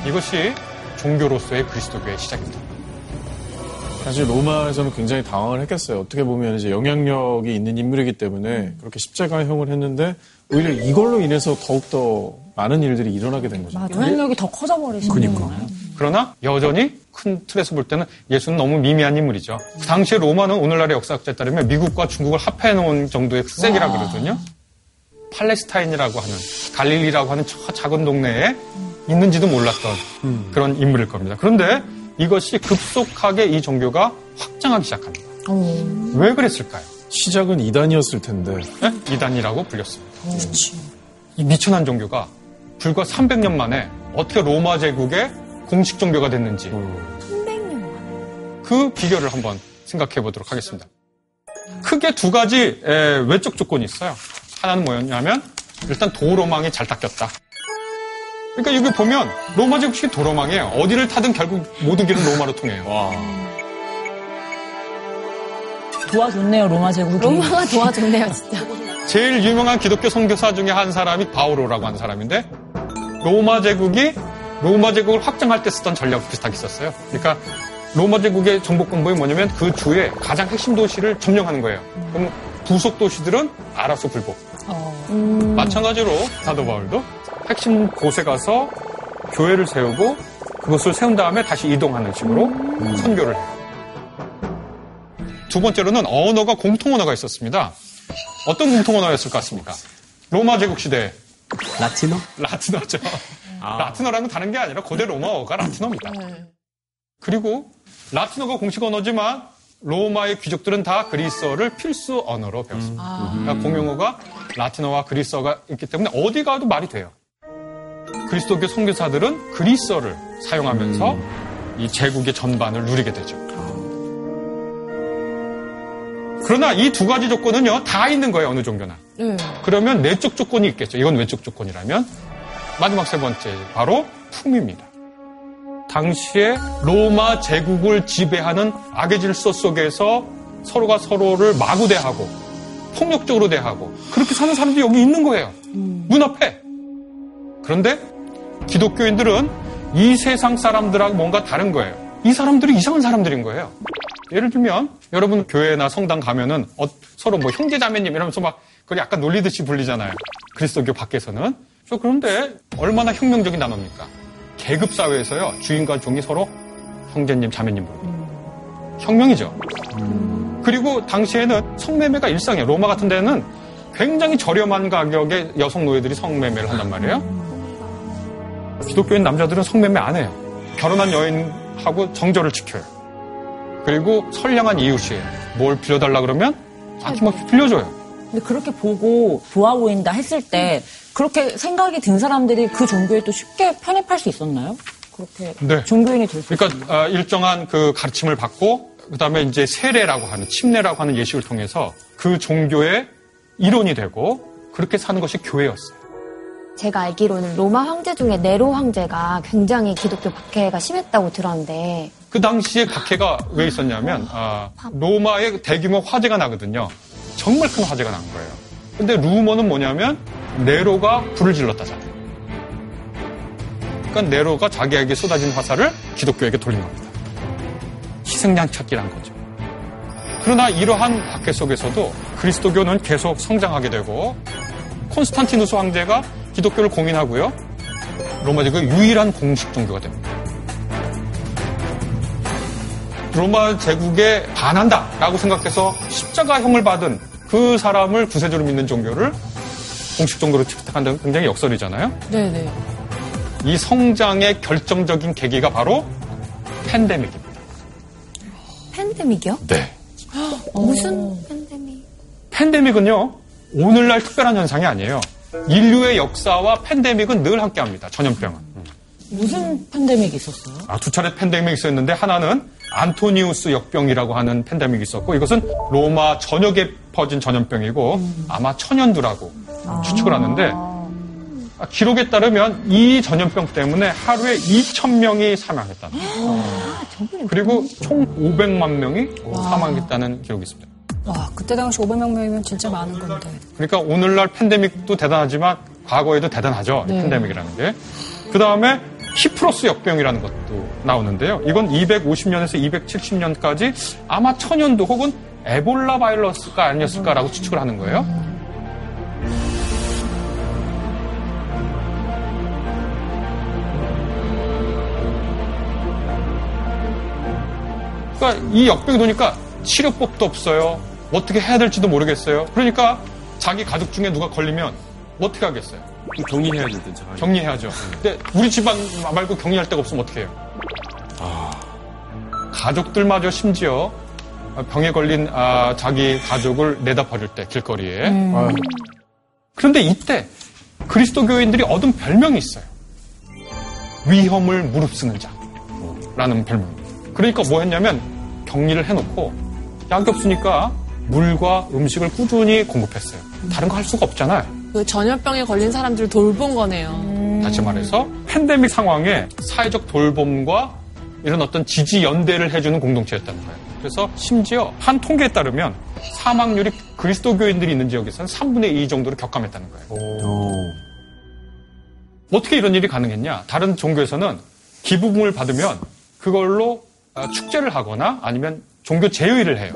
Speaker 10: 이것이 종교로서의 그리스도교의 시작입니다.
Speaker 4: 사실 로마에서는 굉장히 당황을 했겠어요. 어떻게 보면 이제 영향력이 있는 인물이기 때문에 그렇게 십자가형을 했는데 오히려 이걸로 인해서 더욱더 많은 일들이 일어나게 된 거죠.
Speaker 9: 영향력이 더 커져버리시는 거예요.
Speaker 10: 그러나 여전히 큰 틀에서 볼 때는 예수는 너무 미미한 인물이죠. 그 당시에 로마는 오늘날의 역사학자에 따르면 미국과 중국을 합해 놓은 정도의 세기라 그러거든요. 팔레스타인이라고 하는 갈릴리라고 하는 저 작은 동네에 있는지도 몰랐던 그런 인물일 겁니다. 그런데 이것이 급속하게 이 종교가 확장하기 시작합니다. 왜 그랬을까요?
Speaker 4: 시작은 이단이었을 텐데.
Speaker 10: 네? 이단이라고 불렸습니다. 이 미천한 종교가 불과 300년 만에 어떻게 로마 제국의 공식 종교가 됐는지 그 비결을 한번 생각해 보도록 하겠습니다. 크게 두 가지 에, 외적 조건이 있어요. 하나는 뭐였냐면 일단 도로망이 잘 닦였다. 그러니까 여기 보면 로마 제국식이 도로망이에요. 어디를 타든 결국 모든 길은 로마로 통해요.
Speaker 9: 도와줬네요, 로마 제국이.
Speaker 3: 로마가 도와줬네요, 진짜.
Speaker 10: 제일 유명한 기독교 선교사 중에 한 사람이 바오로라고 하는 사람인데 로마 제국이 로마 제국을 확장할 때 쓰던 전략 비슷하게 있었어요. 그러니까 로마 제국의 정복 공부이 뭐냐면 그 주의 가장 핵심 도시를 점령하는 거예요. 그럼 부속 도시들은 알아서 불복. 마찬가지로 사도 바울도 핵심 곳에 가서 교회를 세우고 그것을 세운 다음에 다시 이동하는 식으로 선교를 해요. 두 번째로는 언어가 공통 언어가 있었습니다. 어떤 공통 언어였을 것 같습니까? 로마 제국 시대
Speaker 5: 라틴어?
Speaker 10: 라틴어죠. (laughs) 라틴어라는 건 다른 게 아니라 고대 로마어가 라틴어입니다. 그리고 라틴어가 공식 언어지만 로마의 귀족들은 다 그리스어를 필수 언어로 배웠습니다. 그러니까 공용어가 라틴어와 그리스어가 있기 때문에 어디 가도 말이 돼요. 그리스도교 선교사들은 그리스어를 사용하면서 이 제국의 전반을 누리게 되죠. 그러나 이 두 가지 조건은요, 다 있는 거예요, 어느 종교나. 그러면 내적 조건이 있겠죠. 이건 외적 조건이라면. 마지막 세 번째, 바로 품입니다. 당시에 로마 제국을 지배하는 악의 질서 속에서 서로가 서로를 마구 대하고 폭력적으로 대하고 그렇게 사는 사람들이 여기 있는 거예요. 눈앞에. 그런데 기독교인들은 이 세상 사람들하고 뭔가 다른 거예요. 이 사람들이 이상한 사람들인 거예요. 예를 들면 여러분 교회나 성당 가면은 어, 서로 뭐 형제 자매님 이러면서 막 그걸 약간 놀리듯이 불리잖아요. 그리스도교 밖에서는. 저 그런데 얼마나 혁명적인 단어입니까? 계급 사회에서요 주인과 종이 서로 형제님, 자매님 부르고 혁명이죠. 그리고 당시에는 성매매가 일상이에요. 로마 같은 데는 굉장히 저렴한 가격에 여성 노예들이 성매매를 한단 말이에요. 기독교인 남자들은 성매매 안 해요. 결혼한 여인하고 정절을 지켜요. 그리고 선량한 이웃이에요. 뭘 빌려달라 그러면 아낌없이 빌려줘요.
Speaker 9: 근데 그렇게 보고 좋아 보인다 했을 때 그렇게 생각이 든 사람들이 그 종교에 또 쉽게 편입할 수 있었나요? 그렇게
Speaker 10: 네.
Speaker 9: 종교인이 될 수 있었나요?
Speaker 10: 그러니까 어, 일정한 그 가르침을 받고 그 다음에 이제 세례라고 하는 침례라고 하는 예식을 통해서 그 종교의 일원이 되고 그렇게 사는 것이 교회였어요.
Speaker 3: 제가 알기로는 로마 황제 중에 네로 황제가 굉장히 기독교 박해가 심했다고 들었는데
Speaker 10: 그 당시에 박해가 왜 있었냐면 아, 로마에 대규모 화재가 나거든요. 정말 큰 화재가 난 거예요. 근데 루머는 뭐냐면 네로가 불을 질렀다잖아요. 그러니까 네로가 자기에게 쏟아진 화살을 기독교에게 돌린 겁니다. 희생양 찾기란 거죠. 그러나 이러한 박해 속에서도 그리스도교는 계속 성장하게 되고 콘스탄티누스 황제가 기독교를 공인하고요. 로마 제국의 유일한 공식 종교가 됩니다. 로마 제국에 반한다라고 생각해서 십자가형을 받은 그 사람을 구세주로 믿는 종교를 공식 종교로 채택한다는 굉장히 역설이잖아요.
Speaker 2: 네네.
Speaker 10: 이 성장의 결정적인 계기가 바로 팬데믹입니다.
Speaker 3: 팬데믹이요?
Speaker 10: 네.
Speaker 3: 무슨 팬데믹?
Speaker 10: 팬데믹은요, 오늘날 특별한 현상이 아니에요. 인류의 역사와 팬데믹은 늘 함께 합니다. 전염병은.
Speaker 9: 무슨 팬데믹이 있었어요?
Speaker 10: 아, 두 차례 팬데믹이 있었는데 하나는 안토니우스 역병이라고 하는 팬데믹이 있었고 이것은 로마 전역에 퍼진 전염병이고 아마 천연두라고 추측을 하는데 아, 기록에 따르면 이 전염병 때문에 하루에 2,000명이 사망했다는 거예요. 그리고 총 500만 명이 사망했다는 기록이 있습니다.
Speaker 1: 와, 그때 당시 500명이면 진짜 많은 건데.
Speaker 10: 그러니까 오늘날 팬데믹도 대단하지만 과거에도 대단하죠. 이
Speaker 1: 네.
Speaker 10: 팬데믹이라는 게. 그 다음에 히프로스 역병이라는 것도 나오는데요. 이건 250년에서 270년까지 아마 천연두 혹은 에볼라 바이러스가 아니었을까라고 추측을 하는 거예요. 그러니까 이 역병이 도니까 치료법도 없어요. 어떻게 해야 될지도 모르겠어요. 그러니까 자기 가족 중에 누가 걸리면 어떻게 하겠어요?
Speaker 11: 격리해야 되든
Speaker 10: 격리해야죠. 근데 우리 집안 말고 격리할 데가 없으면 어떻게 해요? 가족들마저 심지어 병에 걸린 아, 자기 가족을 내다 버릴 때 길거리에
Speaker 4: 음.
Speaker 10: 그런데 이때 그리스도교인들이 얻은 별명이 있어요. 위험을 무릅쓰는 자라는 별명. 그러니까 뭐 했냐면 격리를 해놓고 약이 없으니까 물과 음식을 꾸준히 공급했어요. 다른 거 할 수가 없잖아요.
Speaker 2: 그 전염병에 걸린 사람들 돌본 거네요.
Speaker 10: 다시 말해서 팬데믹 상황에 사회적 돌봄과 이런 어떤 지지 연대를 해주는 공동체였다는 거예요. 그래서 심지어 한 통계에 따르면 사망률이 그리스도교인들이 있는 지역에서는 3분의 2 정도로 격감했다는 거예요. 어떻게 이런 일이 가능했냐? 다른 종교에서는 기부금을 받으면 그걸로 아, 축제를 하거나 아니면 종교 제의를 해요.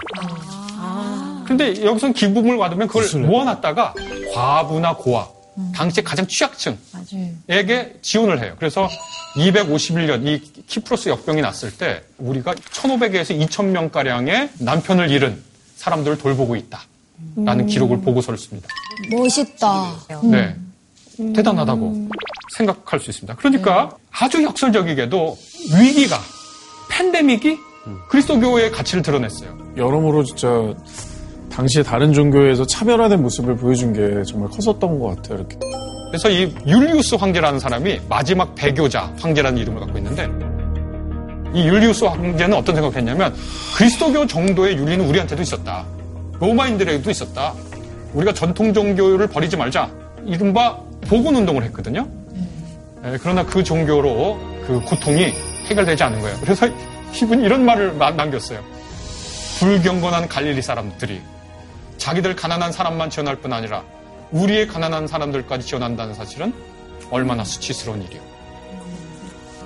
Speaker 10: 근데 여기서는 기부금을 받으면 그걸 모아놨다가 과부나 고아, 당시 가장 취약층에게 지원을 해요. 그래서 251년 이 키프로스 역병이 났을 때 우리가 1,500에서 2,000명 가량의 남편을 잃은 사람들을 돌보고 있다라는 기록을 보고서를 씁니다.
Speaker 3: 멋있다.
Speaker 10: 네. 대단하다고 생각할 수 있습니다. 그러니까 아주 역설적이게도 위기가 팬데믹이 그리스도교의 가치를 드러냈어요.
Speaker 4: 여러모로 진짜 당시에 다른 종교에서 차별화된 모습을 보여준 게 정말 컸었던 것 같아요. 이렇게.
Speaker 10: 그래서 이 율리우스 황제라는 사람이 마지막 배교자 황제라는 이름을 갖고 있는데 이 율리우스 황제는 어떤 생각을 했냐면 그리스도교 정도의 윤리는 우리한테도 있었다. 로마인들에게도 있었다. 우리가 전통 종교를 버리지 말자. 이른바 복원 운동을 했거든요. 예, 그러나 그 종교로 그 고통이 해결되지 않은 거예요. 그래서 이분이 이런 말을 마- 남겼어요. 불경건한 갈릴리 사람들이 자기들 가난한 사람만 지원할 뿐 아니라 우리의 가난한 사람들까지 지원한다는 사실은 얼마나 수치스러운 일이요.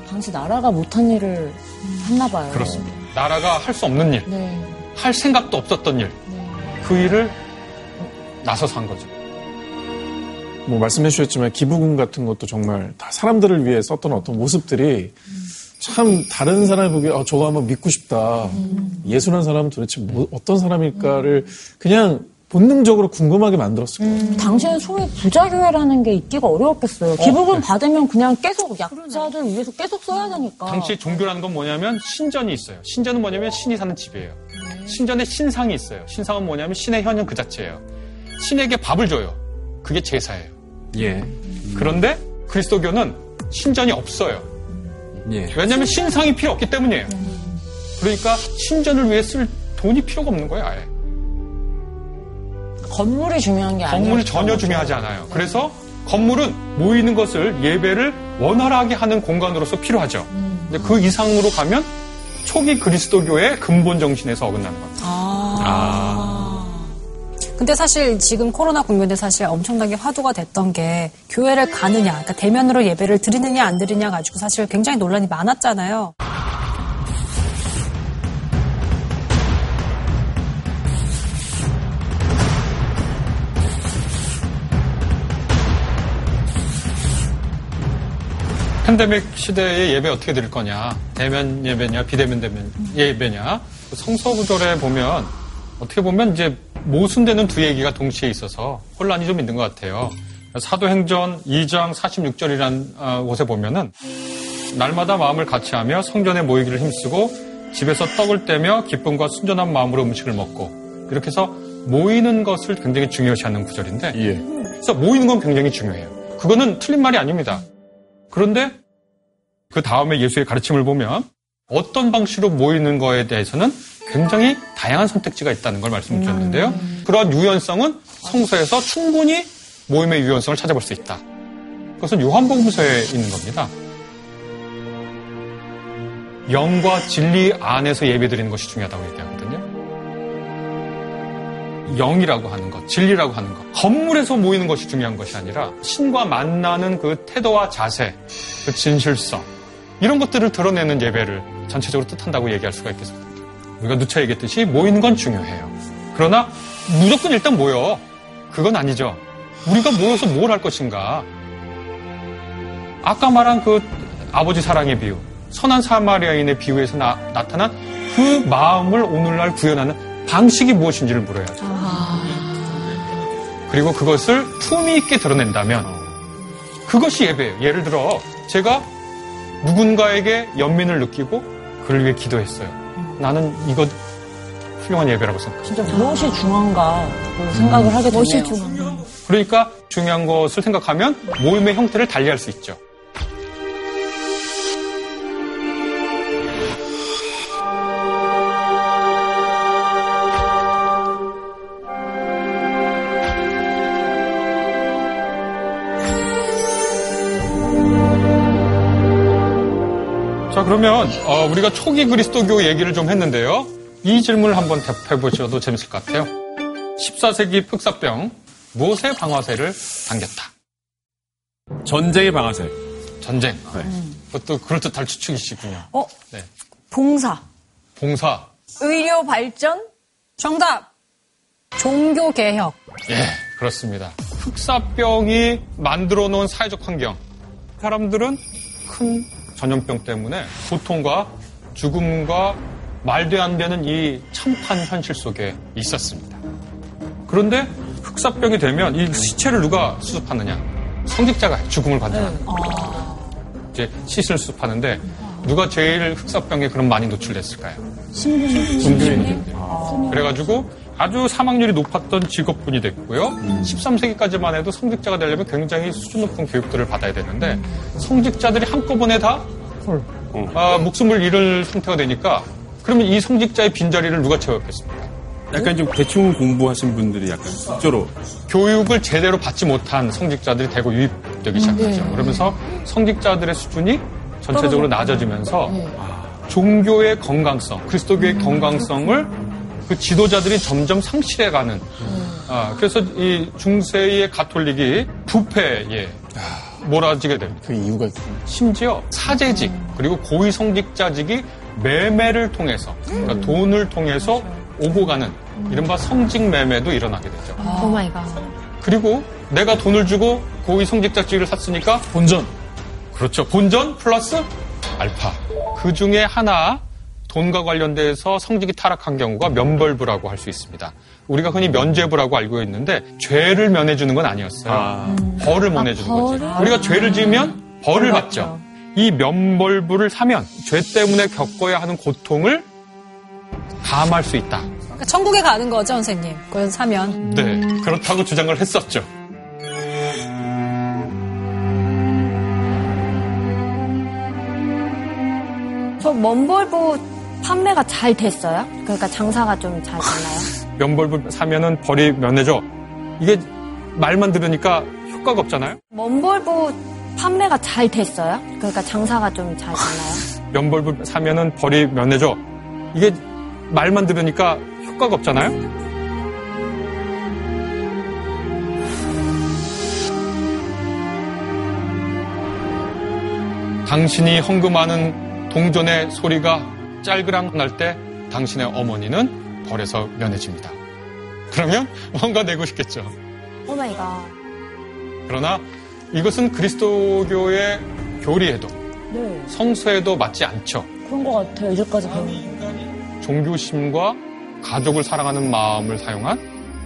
Speaker 9: 당시 나라가 못한 일을 했나 봐요.
Speaker 10: 그렇습니다. 나라가 할 수 없는 일,
Speaker 9: 네.
Speaker 10: 할 생각도 없었던 일, 그 일을 나서서 한 거죠.
Speaker 4: 뭐 말씀해 주셨지만 기부금 같은 것도 정말 다 사람들을 위해 썼던 어떤 모습들이 참 다른 사람이 보기에 어, 저거 한번 믿고 싶다. 예술한 사람은 도대체 뭐, 어떤 사람일까를 그냥 본능적으로 궁금하게 만들었을 거예요.
Speaker 9: 당시엔 소위 부자교회라는 게 있기가 어려웠겠어요. 기부금 받으면 그냥 계속 약자들 위해서 계속 써야 되니까.
Speaker 10: 당시 종교라는 건 뭐냐면 신전이 있어요. 신전은 뭐냐면 신이 사는 집이에요. 신전에 신상이 있어요. 신상은 뭐냐면 신의 현현 그 자체예요. 신에게 밥을 줘요. 그게 제사예요.
Speaker 5: 예.
Speaker 10: 그런데 그리스도교는 신전이 없어요.
Speaker 5: 예.
Speaker 10: 왜냐하면 신상이 필요 없기 때문이에요. 그러니까 신전을 위해 쓸 돈이 필요가 없는 거예요, 아예.
Speaker 9: 건물이 중요한 게 아니에요.
Speaker 10: 건물이 전혀 중요하지 않아요. 그래서 건물은 모이는 것을 예배를 원활하게 하는 공간으로서 필요하죠. 근데 그 이상으로 가면 초기 그리스도교의 근본 정신에서 어긋나는 겁니다.
Speaker 1: 근데 사실 지금 코로나 국면에 사실 엄청나게 화두가 됐던 게 교회를 가느냐, 그러니까 대면으로 예배를 드리느냐 안 드리냐 가지고 사실 굉장히 논란이 많았잖아요.
Speaker 10: 팬데믹 시대의 예배 어떻게 드릴 거냐? 대면 예배냐, 비대면 대면 예배냐? 그 성서 구절에 보면 어떻게 보면 이제 모순되는 두 얘기가 동시에 있어서 혼란이 좀 있는 것 같아요. 사도행전 2장 46절이라는 곳에 보면은 날마다 마음을 같이하며 성전에 모이기를 힘쓰고 집에서 떡을 떼며 기쁨과 순전한 마음으로 음식을 먹고 이렇게 해서 모이는 것을 굉장히 중요시하는 구절인데 그래서 모이는 건 굉장히 중요해요. 그거는 틀린 말이 아닙니다. 그런데 그 다음에 예수의 가르침을 보면 어떤 방식으로 모이는 거에 대해서는 굉장히 다양한 선택지가 있다는 걸 말씀을 드렸는데요. 그러한 유연성은 성서에서 충분히 모임의 유연성을 찾아볼 수 있다. 그것은 요한복음서에 있는 겁니다. 영과 진리 안에서 예배드리는 것이 중요하다고 얘기하거든요. 영이라고 하는 것, 진리라고 하는 것, 건물에서 모이는 것이 중요한 것이 아니라 신과 만나는 그 태도와 자세, 그 진실성 이런 것들을 드러내는 예배를 전체적으로 뜻한다고 얘기할 수가 있겠습니다. 우리가 누차 얘기했듯이 모이는 건 중요해요. 그러나 무조건 일단 모여. 그건 아니죠. 우리가 모여서 뭘 할 것인가? 아까 말한 그 아버지 사랑의 비유, 선한 사마리아인의 비유에서 나, 나타난 그 마음을 오늘날 구현하는 방식이 무엇인지를 물어야죠. 그리고 그것을 품위 있게 드러낸다면 그것이 예배예요. 예를 들어 제가 누군가에게 연민을 느끼고 그를 위해 기도했어요. 나는 이거 훌륭한 예배라고 생각합니다.
Speaker 9: 진짜 무엇이 중요한가 그 생각을 하게 되네요.
Speaker 14: 무엇이 중요한가?
Speaker 10: 그러니까 중요한 것을 생각하면 모임의 형태를 달리할 수 있죠. 그러면 어, 우리가 초기 그리스도교 얘기를 좀 했는데요. 이 질문을 한번 대답해 보셔도 재밌을 것 같아요. 14세기 흑사병 무엇의 방아쇠를 당겼다?
Speaker 11: 전쟁의 방아쇠.
Speaker 10: 전쟁. 그것도 그럴듯할 추측이시군요.
Speaker 6: 어?
Speaker 10: 네.
Speaker 6: 봉사.
Speaker 10: 봉사.
Speaker 6: 의료 발전?
Speaker 1: 정답! 종교 개혁.
Speaker 10: 예, 그렇습니다. 흑사병이 만들어 놓은 사회적 환경. 사람들은 큰 전염병 때문에 고통과 죽음과 말도 안 되는 이 참판 현실 속에 있었습니다. 그런데 흑사병이 되면 이 시체를 누가 수습하느냐? 성직자가 죽음을 관장합니다. 이제 시신을 수습하는데 누가 제일 흑사병에 그럼 많이 노출됐을까요? 종교인들. 그래가지고 아주 사망률이 높았던 직업군이 됐고요. 13세기까지만 해도 성직자가 되려면 굉장히 수준 높은 교육들을 받아야 되는데 성직자들이 한꺼번에 다 아, 목숨을 잃을 상태가 되니까 그러면 이 성직자의 빈자리를 누가 채웠겠습니까?
Speaker 11: 약간 좀 대충 공부하신 분들이 약간 속조로
Speaker 10: 교육을 제대로 받지 못한 성직자들이 대거 유입되기 시작하죠. 그러면서 성직자들의 수준이 전체적으로 낮아지면서 종교의 건강성, 그리스도교의 건강성을 그 지도자들이 점점 상실해가는. 아, 그래서 이 중세의 가톨릭이 부패에 몰아지게 됩니다.
Speaker 4: 그 이유가 있군요.
Speaker 10: 심지어 사제직 그리고 고위 성직자직이 매매를 통해서 그러니까 돈을 통해서 오고 가는 이른바 성직 매매도 일어나게 되죠.
Speaker 3: Oh my God.
Speaker 10: 그리고 내가 돈을 주고 고위 성직자직을 샀으니까
Speaker 4: 본전.
Speaker 10: 그렇죠. 본전 플러스 알파. 그 중에 하나 돈과 관련돼서 성직이 타락한 경우가 면벌부라고 할 수 있습니다. 우리가 흔히 면죄부라고 알고 있는데 죄를 면해주는 건 아니었어요. 벌을 면해주는 거지.
Speaker 1: 벌을?
Speaker 10: 우리가 죄를 지으면 벌을 받죠. 이 면벌부를 사면 죄 때문에 겪어야 하는 고통을 감할 수 있다.
Speaker 1: 그러니까 천국에 가는 거죠, 선생님. 그걸 사면.
Speaker 10: 네, 그렇다고 주장을 했었죠.
Speaker 3: 저 먼벌부 판매가 잘 됐어요? 그러니까 장사가 좀 잘 됐나요? (laughs)
Speaker 10: 면벌부 사면은 벌이 면해져. 이게 말만 들으니까 효과가 없잖아요.
Speaker 3: 먼벌부 판매가 잘 됐어요? 그러니까 장사가 좀 잘 됐나요? (laughs)
Speaker 10: 면벌부 사면은 벌이 면해져. 이게 말만 들으니까 효과가 없잖아요. 당신이 헌금하는 동전의 소리가 짤그랑 날 때 당신의 어머니는 벌에서 면해집니다. 그러면 뭔가 내고 싶겠죠.
Speaker 3: Oh my God.
Speaker 10: 그러나 이것은 그리스도교의 교리에도
Speaker 9: 네.
Speaker 10: 성서에도 맞지 않죠.
Speaker 9: 그런 것 같아요. 이제까지 배운.
Speaker 10: 종교심과 가족을 사랑하는 마음을 사용한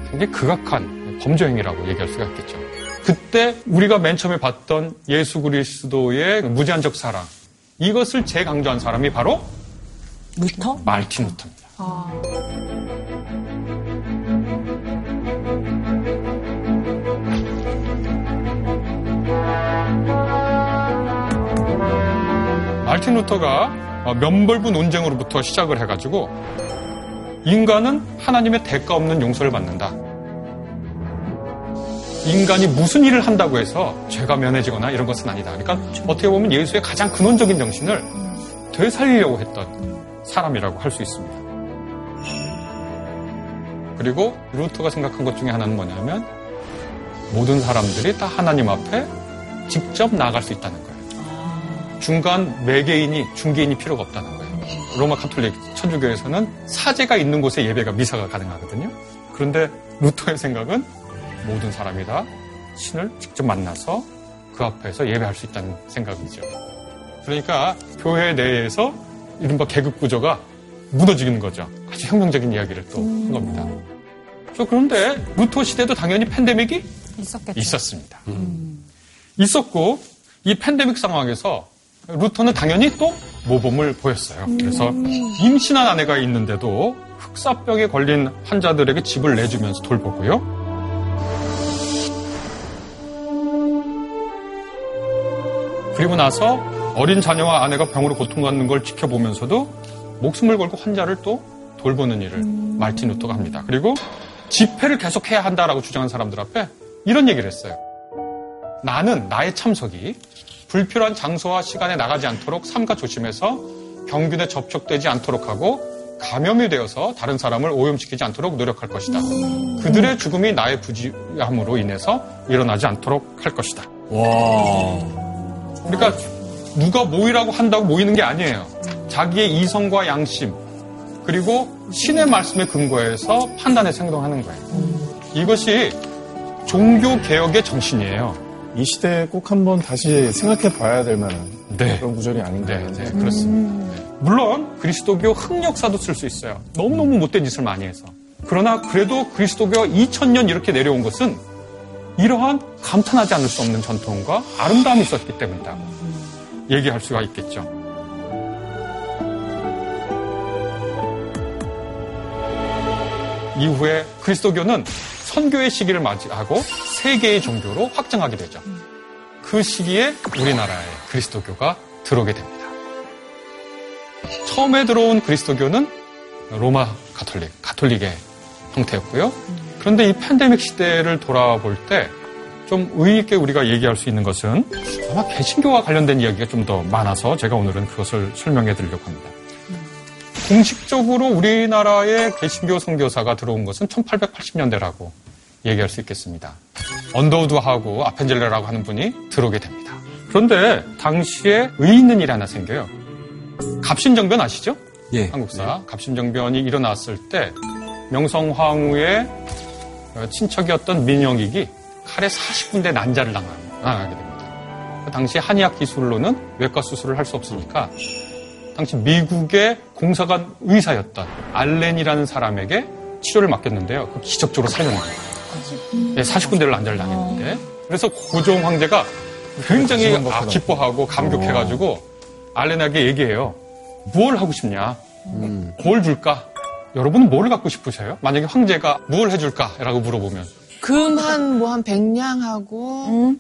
Speaker 10: 굉장히 극악한 범죄 행위라고 얘기할 수가 있겠죠. 그때 우리가 맨 처음에 봤던 예수 그리스도의 무제한적 사랑 이것을 재강조한 사람이 바로
Speaker 9: 루터?
Speaker 10: 말틴 루터입니다. 말틴 루터가 어, 면벌부 논쟁으로부터 시작을 해가지고 인간은 하나님의 대가 없는 용서를 받는다. 인간이 무슨 일을 한다고 해서 죄가 면해지거나 이런 것은 아니다. 그러니까 어떻게 보면 예수의 가장 근원적인 정신을 되살리려고 했던 사람이라고 할 수 있습니다. 그리고 루터가 생각한 것 중에 하나는 뭐냐면 모든 사람들이 다 하나님 앞에 직접 나아갈 수 있다는 거예요. 중간 매개인이 중개인이 필요가 없다는 거예요. 로마 카톨릭 천주교에서는 사제가 있는 곳에 예배가 미사가 가능하거든요. 그런데 루터의 생각은 모든 사람이 다 신을 직접 만나서 그 앞에서 예배할 수 있다는 생각이죠. 그러니까 교회 내에서 이른바 계급 구조가 무너지는 거죠. 아주 혁명적인 이야기를 또 한 겁니다. 저 그런데 루터 시대도 당연히 팬데믹이
Speaker 1: 있었겠죠.
Speaker 10: 있었습니다. 있었고 이 팬데믹 상황에서 루터는 당연히 또 모범을 보였어요. 그래서 임신한 아내가 있는데도 흑사병에 걸린 환자들에게 집을 내주면서 돌보고요. 그리고 나서 어린 자녀와 아내가 병으로 고통받는 걸 지켜보면서도 목숨을 걸고 환자를 또 돌보는 일을 말틴 루터가 합니다. 그리고 집회를 계속해야 한다라고 주장한 사람들 앞에 이런 얘기를 했어요. 나는 나의 참석이 불필요한 장소와 시간에 나가지 않도록 삼가 조심해서 병균에 접촉되지 않도록 하고 감염이 되어서 다른 사람을 오염시키지 않도록 노력할 것이다. 그들의 죽음이 나의 부지함으로 인해서 일어나지 않도록 할 것이다. 그러니까 누가 모이라고 한다고 모이는 게 아니에요. 자기의 이성과 양심 그리고 신의 말씀에 근거해서 판단해서 행동하는 거예요. 이것이 종교 개혁의 정신이에요.
Speaker 4: 이 시대에 꼭 한번 다시 생각해 봐야 될 만한
Speaker 10: 네.
Speaker 4: 그런 구절이 아닌가.
Speaker 10: 네, 네, 그렇습니다. 네. 물론 그리스도교 흑역사도 쓸 수 있어요. 너무너무 못된 짓을 많이 해서. 그러나 그래도 그리스도교가 2000년 이렇게 내려온 것은 이러한 감탄하지 않을 수 없는 전통과 아름다움이 있었기 때문이다. 얘기할 수가 있겠죠. 이후에 그리스도교는 선교의 시기를 맞이하고 세계의 종교로 확장하게 되죠. 그 시기에 우리나라에 그리스도교가 들어오게 됩니다. 처음에 들어온 그리스도교는 로마 가톨릭, 가톨릭의 형태였고요. 그런데 이 팬데믹 시대를 돌아볼 때 좀 의의있게 우리가 얘기할 수 있는 것은 아마 개신교와 관련된 이야기가 좀 더 많아서 제가 오늘은 그것을 설명해 드리려고 합니다. 공식적으로 우리나라에 개신교 선교사가 들어온 것은 1880년대라고 얘기할 수 있겠습니다. 언더우드하고 아펜젤레라고 하는 분이 들어오게 됩니다. 그런데 당시에 의의 있는 일이 하나 생겨요. 갑신정변 아시죠?
Speaker 5: 예.
Speaker 10: 한국사. 갑신정변이 일어났을 때 명성황후의 친척이었던 민영익이 칼에 40군데 난자를 당하- 당하게 됩니다. 그 당시 한의학 기술로는 외과 수술을 할 수 없으니까 당시 미국의 공사관 의사였던 알렌이라는 사람에게 치료를 맡겼는데요. 그 기적적으로 살려냅니다. 예, 40군데를 난자를 당했는데. 그래서 고종 황제가 굉장히 아, 기뻐하고 감격해가지고 알렌에게 얘기해요. 뭘 하고 싶냐? 뭘 줄까? 여러분은 뭘 갖고 싶으세요? 만약에 황제가 뭘 해줄까? 라고 물어보면.
Speaker 2: 금 한 뭐한 100냥하고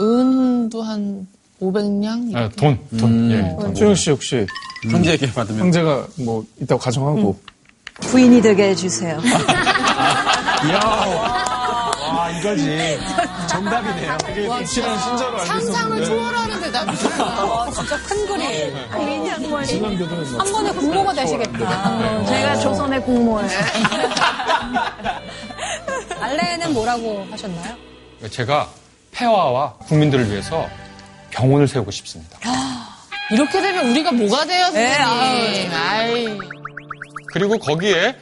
Speaker 2: 은도 한 500냥
Speaker 10: 아, 돈, 돈. 예, 돈.
Speaker 4: 최영 씨 혹시
Speaker 5: 황제에게 받으면
Speaker 4: 황제가 뭐 있다고 가정하고
Speaker 6: 부인이 되게 해주세요. (laughs)
Speaker 4: 와 이거지 정답이네요. 되게 확실한 신자로 알고
Speaker 2: 상상을
Speaker 4: 있었는데
Speaker 2: 초월하는데 나
Speaker 1: 아, 진짜 큰 그림.
Speaker 4: 신랑교도는
Speaker 1: 한 번에 공모가 되시겠다.
Speaker 3: 제가 조선의 공무원. (laughs)
Speaker 1: 알레는 뭐라고 하셨나요?
Speaker 10: 제가 폐화와 국민들을 위해서 병원을 세우고 싶습니다.
Speaker 2: 이렇게 되면 우리가 뭐가 돼요,
Speaker 1: 네,
Speaker 2: 선생님? 아이.
Speaker 10: 그리고 거기에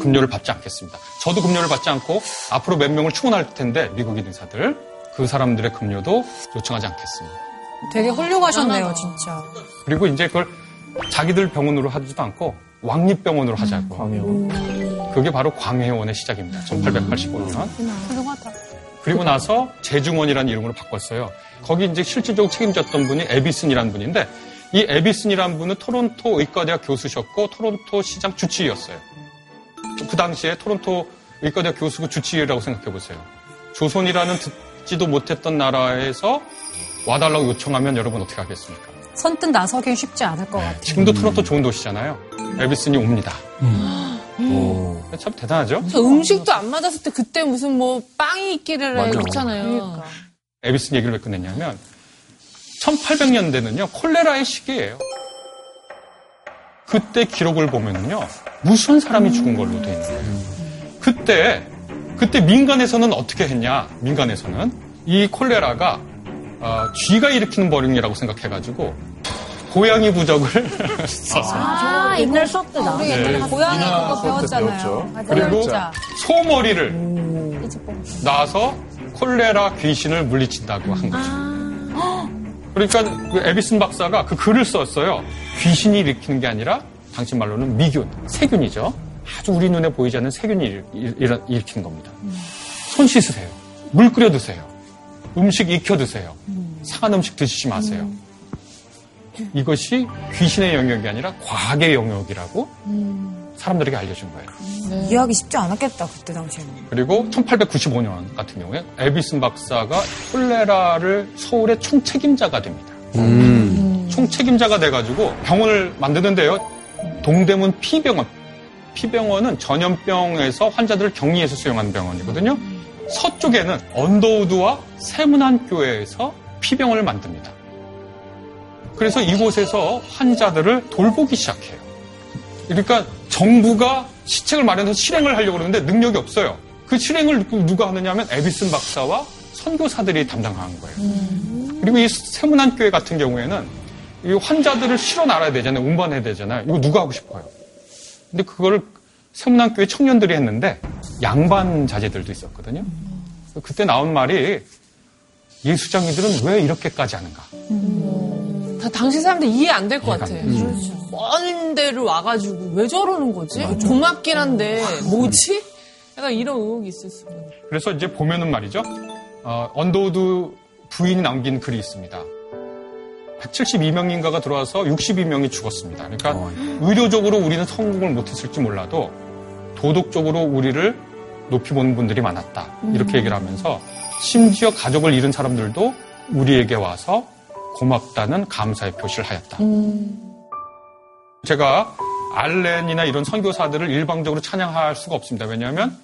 Speaker 10: 급료를 받지 않겠습니다. 저도 급료를 받지 않고 앞으로 몇 명을 충원할 텐데 미국인 의사들 그 사람들의 급료도 요청하지 않겠습니다.
Speaker 1: 되게 훌륭하셨네요, 진짜.
Speaker 10: 그리고 이제 그걸 자기들 병원으로 하지도 않고 왕립병원으로 하자고. 광해원. 그게 바로 광해원의 시작입니다. 1885년.
Speaker 1: 훌륭하다.
Speaker 10: 그리고 나서 재중원이라는 이름으로 바꿨어요. 거기 이제 실질적으로 책임졌던 분이 에비슨이라는 분인데 이 에비슨이라는 분은 토론토 의과대학 교수셨고 토론토 시장 주치의였어요. 그 당시에 토론토 의과대학 교수고 주치의라고 생각해 보세요. 조선이라는 듣지도 못했던 나라에서 와달라고 요청하면 여러분 어떻게 하겠습니까?
Speaker 1: 선뜻 나서긴 쉽지 않을 것 같아요.
Speaker 10: 지금도 토론토 좋은 도시잖아요. 에비슨이 옵니다. 참 대단하죠?
Speaker 2: 저 음식도 안 맞았을 때 그때 무슨 뭐 빵이 있기를
Speaker 10: 맞아.
Speaker 2: 그렇잖아요.
Speaker 10: 에비슨 얘기를 왜 끝냈냐면 1800년대는요 콜레라의 시기예요. 그때 기록을 보면요 무슨 사람이 죽은 걸로 돼 있는 거예요. 그때 그때 민간에서는 어떻게 했냐? 민간에서는 이 콜레라가 어, 쥐가 일으키는 버림이라고 생각해가지고 고양이 부적을 써서 (laughs)
Speaker 3: 아, 옛날 수업 때 나왔어.
Speaker 1: 우리 옛날에
Speaker 10: 네.
Speaker 1: 고양이 그거 배웠잖아요.
Speaker 10: 배웠죠.
Speaker 1: 맞아요.
Speaker 10: 그리고
Speaker 1: 진짜.
Speaker 10: 소머리를 낳아서 콜레라 귀신을 물리친다고 한 거죠. 그러니까 그 에비슨 박사가 그 글을 썼어요. 귀신이 일으키는 게 아니라 당신 말로는 미균, 세균이죠. 아주 우리 눈에 보이지 않는 세균이 일- 일- 일으키는 겁니다. 손 씻으세요. 물 끓여 드세요. 음식 익혀 드세요. 상한 음식 드시지 마세요. 이것이 귀신의 영역이 아니라 과학의 영역이라고 사람들에게 알려준 거예요.
Speaker 14: 이해하기 쉽지 않았겠다, 그때 당시에는.
Speaker 10: 그리고 1895년 같은 경우에 에비슨 박사가 콜레라를 서울의 총책임자가 됩니다. 총책임자가 돼가지고 병원을 만드는데요. 동대문 피병원. 피병원은 전염병에서 환자들을 격리해서 수용하는 병원이거든요. 서쪽에는 언더우드와 세문안교회에서 피병원을 만듭니다. 그래서 이곳에서 환자들을 돌보기 시작해요. 그러니까 정부가 시책을 마련해서 실행을 하려고 그러는데 능력이 없어요. 그 실행을 누- 누가 하느냐 하면 에비슨 박사와 선교사들이 담당하는 거예요. 그리고 이 세문안 교회 같은 경우에는 이 환자들을 실어 나가야 되잖아요. 운반해야 되잖아요. 이거 누가 하고 싶어요? 근데 그거를 세문안 교회 청년들이 했는데 양반 자제들도 있었거든요. 그때 나온 말이 예수장이들은 왜 이렇게까지 하는가?
Speaker 2: 다 당시 사람들 이해 안 될 것 같아.
Speaker 10: 안 돼.
Speaker 2: 먼 데를 와가지고 왜 저러는 거지? 고맙긴 한데 뭐지? 약간 이런 의혹이 있을 수가 있어.
Speaker 10: 그래서 이제 보면은 말이죠. 어, 언더우드 부인이 남긴 글이 있습니다. 172명인가가 들어와서 62명이 죽었습니다. 그러니까 의료적으로 우리는 성공을 못했을지 몰라도 도덕적으로 우리를 높이 보는 분들이 많았다. 이렇게 얘기를 하면서 심지어 가족을 잃은 사람들도 우리에게 와서 고맙다는 감사의 표시를 하였다. 제가 알렌이나 이런 선교사들을 일방적으로 찬양할 수가 없습니다. 왜냐하면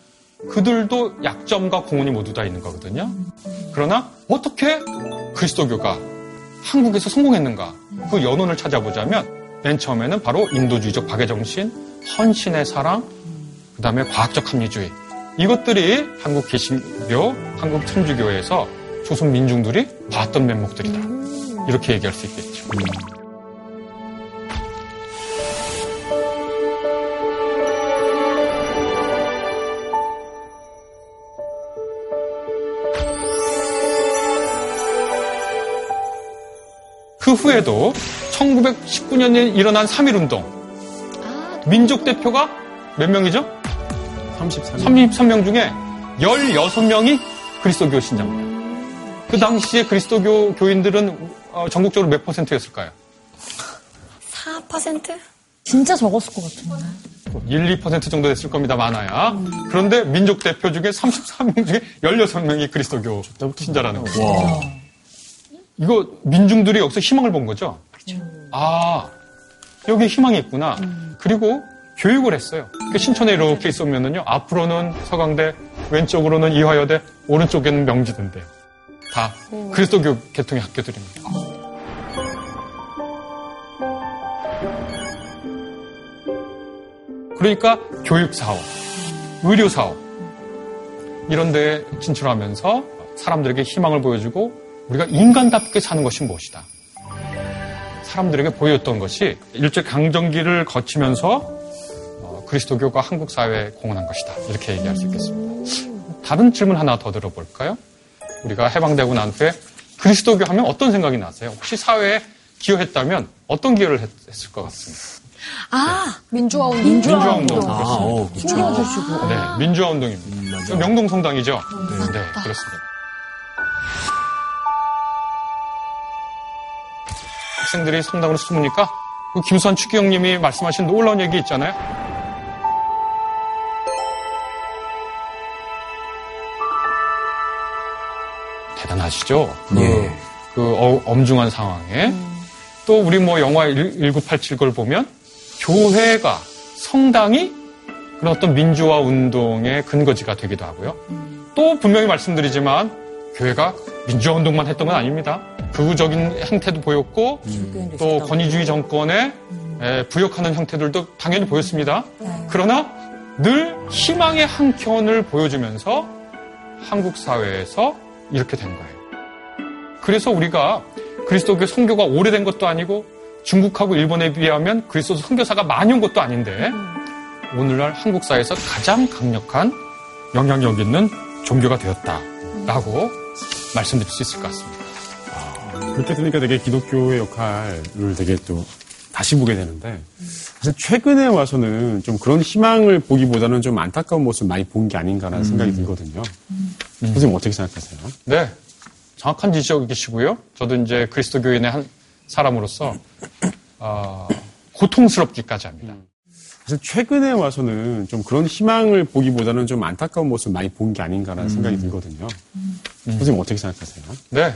Speaker 10: 그들도 약점과 공헌이 모두 다 있는 거거든요. 그러나 어떻게 그리스도교가 한국에서 성공했는가? 그 연원을 찾아보자면 맨 처음에는 바로 인도주의적 박애 정신, 헌신의 사랑, 그 다음에 과학적 합리주의. 이것들이 한국 개신교, 한국 천주교에서 조선 민중들이 봤던 면목들이다. 이렇게 얘기할 수 있겠죠. 음. 그 후에도 1919년에 일어난 3.1운동. 민족 대표가 몇 명이죠?
Speaker 11: 33명.
Speaker 10: 33명 중에 16명이 그리스도교 신자입니다. 그 당시에 그리스도교 교인들은 어, 전국적으로 몇 퍼센트였을까요?
Speaker 3: 4%?
Speaker 9: 진짜 적었을 것 같은데.
Speaker 10: 1, 2% 정도 됐을 겁니다, 많아야. 그런데 민족 대표 중에 33명 중에 16명이 그리스도교 신자라는 거죠. 이거 민중들이 여기서 희망을 본 거죠? 아, 여기 희망이 있구나. 그리고 교육을 했어요. 그 신촌에 이렇게 있으면은요, 앞으로는 서강대, 왼쪽으로는 이화여대, 오른쪽에는 명지대인데요. 다 그리스도교 계통의 학교들입니다. 그러니까 교육 사업, 의료 사업 이런 데 진출하면서 사람들에게 희망을 보여주고 우리가 인간답게 사는 것이 무엇이다. 사람들에게 보였던 것이 일제 강점기를 거치면서 어, 그리스도교가 한국 사회에 공헌한 것이다. 이렇게 얘기할 수 있겠습니다. 다른 질문 하나 더 들어볼까요? 우리가 해방되고 난 후에 그리스도교 하면 어떤 생각이 나세요? 혹시 사회에 기여했다면 어떤 기여를 했, 을것 같습니다.
Speaker 1: 아, 민주화 운동.
Speaker 10: 민주화 운동.
Speaker 5: 아, 어.
Speaker 9: 챙겨주시고.
Speaker 10: 네, 민주화 운동입니다. 명동 성당이죠? 네, 그렇습니다. 학생들이 성당으로 숨으니까 그 김수환 추기경님이 말씀하신 놀라운 얘기 있잖아요. 대단하시죠? 그,
Speaker 5: 예.
Speaker 10: 그 어- 엄중한 상황에 또 우리 뭐 영화 1987 걸 보면 교회가 성당이 그런 어떤 민주화 운동의 근거지가 되기도 하고요. 또 분명히 말씀드리지만 교회가 민주화 운동만 했던 건 아닙니다. 극우적인 행태도 보였고 또 권위주의 정권에 에, 부역하는 형태들도 당연히 보였습니다. 그러나 늘 희망의 한 켠을 보여주면서 한국 사회에서 이렇게 된 거예요. 그래서 우리가 그리스도교 선교가 오래된 것도 아니고 중국하고 일본에 비하면 그리스도 선교사가 많이 온 것도 아닌데 오늘날 한국 사회에서 가장 강력한 영향력 있는 종교가 되었다라고 말씀드릴 수 있을 것 같습니다.
Speaker 11: 그렇게 들으니까 되게 기독교의 역할을 되게 또 다시 보게 되는데 사실 최근에 와서는 좀 그런 희망을 보기보다는 좀 안타까운 모습을 많이 본 게 아닌가라는 생각이 들거든요. 선생님 어떻게 생각하세요?
Speaker 10: 네. 정확한 지적이시고요. 저도 이제 그리스도교인의 한 사람으로서 어, 고통스럽기까지 합니다.
Speaker 11: 사실 최근에 와서는 좀 그런 희망을 보기보다는 좀 안타까운 모습을 많이 본 게 아닌가라는 생각이 들거든요. 선생님 어떻게 생각하세요?
Speaker 10: 네.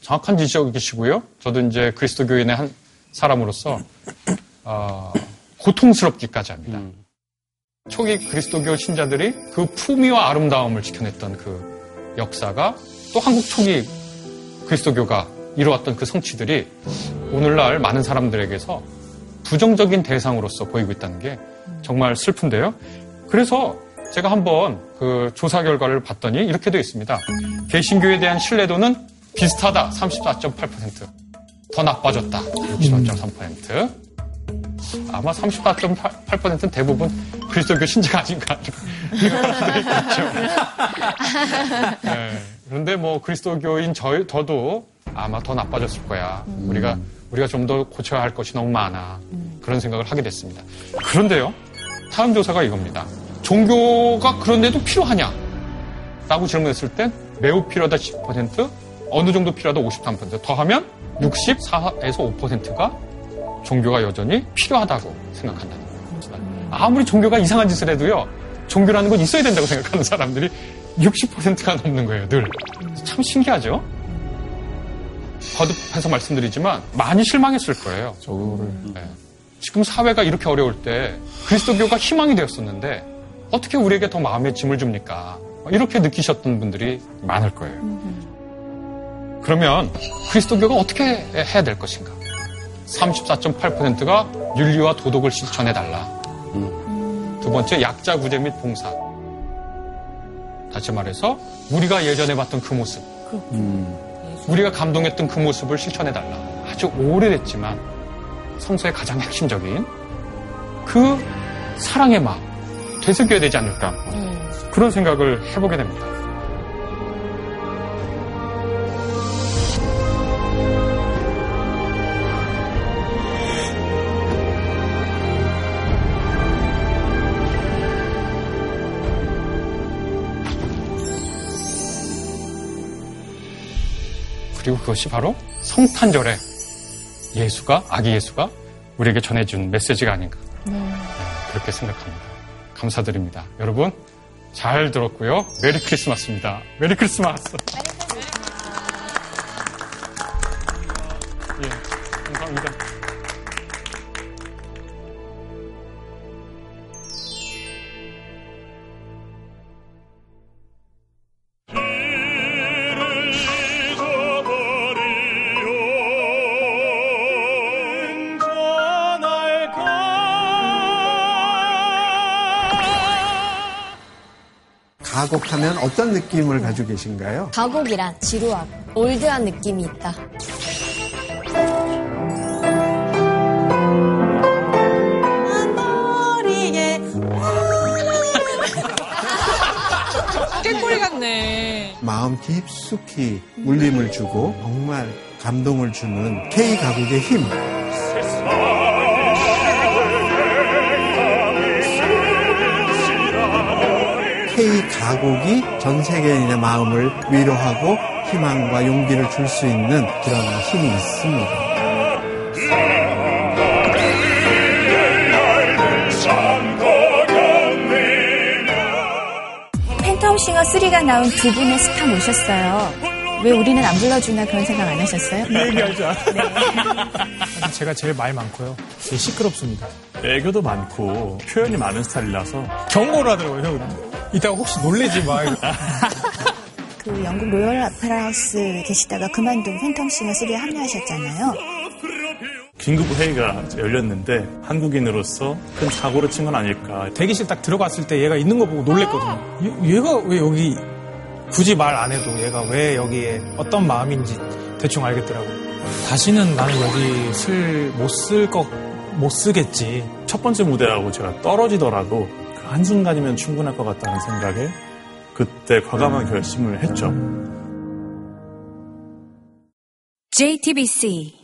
Speaker 10: 정확한 지적이시고요. 저도 이제 그리스도교인의 한 사람으로서 어, 고통스럽기까지 합니다. 초기 그리스도교 신자들이 그 품위와 아름다움을 지켜냈던 그 역사가 또 한국 초기 그리스도교가 이루었던 그 성취들이 오늘날 많은 사람들에게서 부정적인 대상으로서 보이고 있다는 게 정말 슬픈데요. 그래서 제가 한번 그 조사 결과를 봤더니 이렇게 되어 있습니다. 개신교에 대한 신뢰도는 비슷하다. 34.8%. 더 나빠졌다. 65.3%. 아마 34.8%는 대부분 그리스도교 신자가 아닌가. 있겠죠. 네. 그런데 뭐 그리스도교인 저, 저도 아마 더 나빠졌을 거야. 우리가 우리가 좀 더 고쳐야 할 것이 너무 많아. 그런 생각을 하게 됐습니다. 그런데요. 다음 조사가 이겁니다. 종교가 그런데도 필요하냐? 라고 질문했을 땐 매우 필요하다 10%, 어느 정도 필요하다 53%, 더하면 64에서 5%가 종교가 여전히 필요하다고 생각한다는 거예요. 아무리 종교가 이상한 짓을 해도요, 종교라는 건 있어야 된다고 생각하는 사람들이 60%가 넘는 거예요, 늘. 참 신기하죠? 거듭해서 말씀드리지만 많이 실망했을 거예요. 네. 지금 사회가 이렇게 어려울 때 그리스도교가 희망이 되었었는데 어떻게 우리에게 더 마음의 짐을 줍니까? 이렇게 느끼셨던 분들이 많을 거예요. 그러면 그리스도교가 어떻게 해야 될 것인가? 34.8%가 윤리와 도덕을 실천해달라. 두 번째, 약자 구제 및 봉사. 다시 말해서 우리가 예전에 봤던 그 모습. 우리가 감동했던 그 모습을 실천해달라. 아주 오래됐지만 성서의 가장 핵심적인 그 사랑의 마음 되새겨야 되지 않을까. 그런 생각을 해보게 됩니다. 그리고 그것이 바로 성탄절에 예수가 아기 예수가 우리에게 전해준 메시지가 아닌가 네, 그렇게 생각합니다. 감사드립니다. 여러분 잘 들었고요. Merry Christmas입니다. Merry Christmas.
Speaker 15: 가곡하면 어떤 느낌을 가지고 계신가요?
Speaker 3: 가곡이란 지루하고 올드한 느낌이 있다. (laughs)
Speaker 2: 깨꼬리 같네.
Speaker 15: 마음 깊숙이 울림을 주고 정말 감동을 주는 K 가곡의 힘. K 가곡이 전 세계인의 마음을 위로하고 희망과 용기를 줄 수 있는 그런 힘이 있습니다.
Speaker 14: 팬텀싱어 3가 나온 두 분의 스타 모셨어요. 왜 우리는 안 불러주나 그런 생각 안 하셨어요?
Speaker 16: 이 얘기 하자. 제가 제일 말 많고요. 제일 시끄럽습니다. 애교도 많고 표현이 많은 스타일이라서 경고를 하더라고요. 형. 이따가 혹시 놀래지 마.
Speaker 14: 그 영국 로열 오페라 하우스 계시다가 그만두고 팬텀 싱어 3에 합류하셨잖아요.
Speaker 16: 긴급 회의가 열렸는데 한국인으로서 큰 사고를 친 건 아닐까. 대기실 딱 들어갔을 때 얘가 있는 거 보고 놀랬거든요. 얘, 얘가 왜 여기 굳이 말 안 해도 얘가 왜 여기에 어떤 마음인지 대충 알겠더라고. 다시는 나는 여기 쓸 못 쓸 것 못 쓰겠지. 첫 번째 무대하고 제가 떨어지더라도 그 한순간이면 충분할 것 같다는 생각에 그때 과감한 결심을 했죠.
Speaker 14: JTBC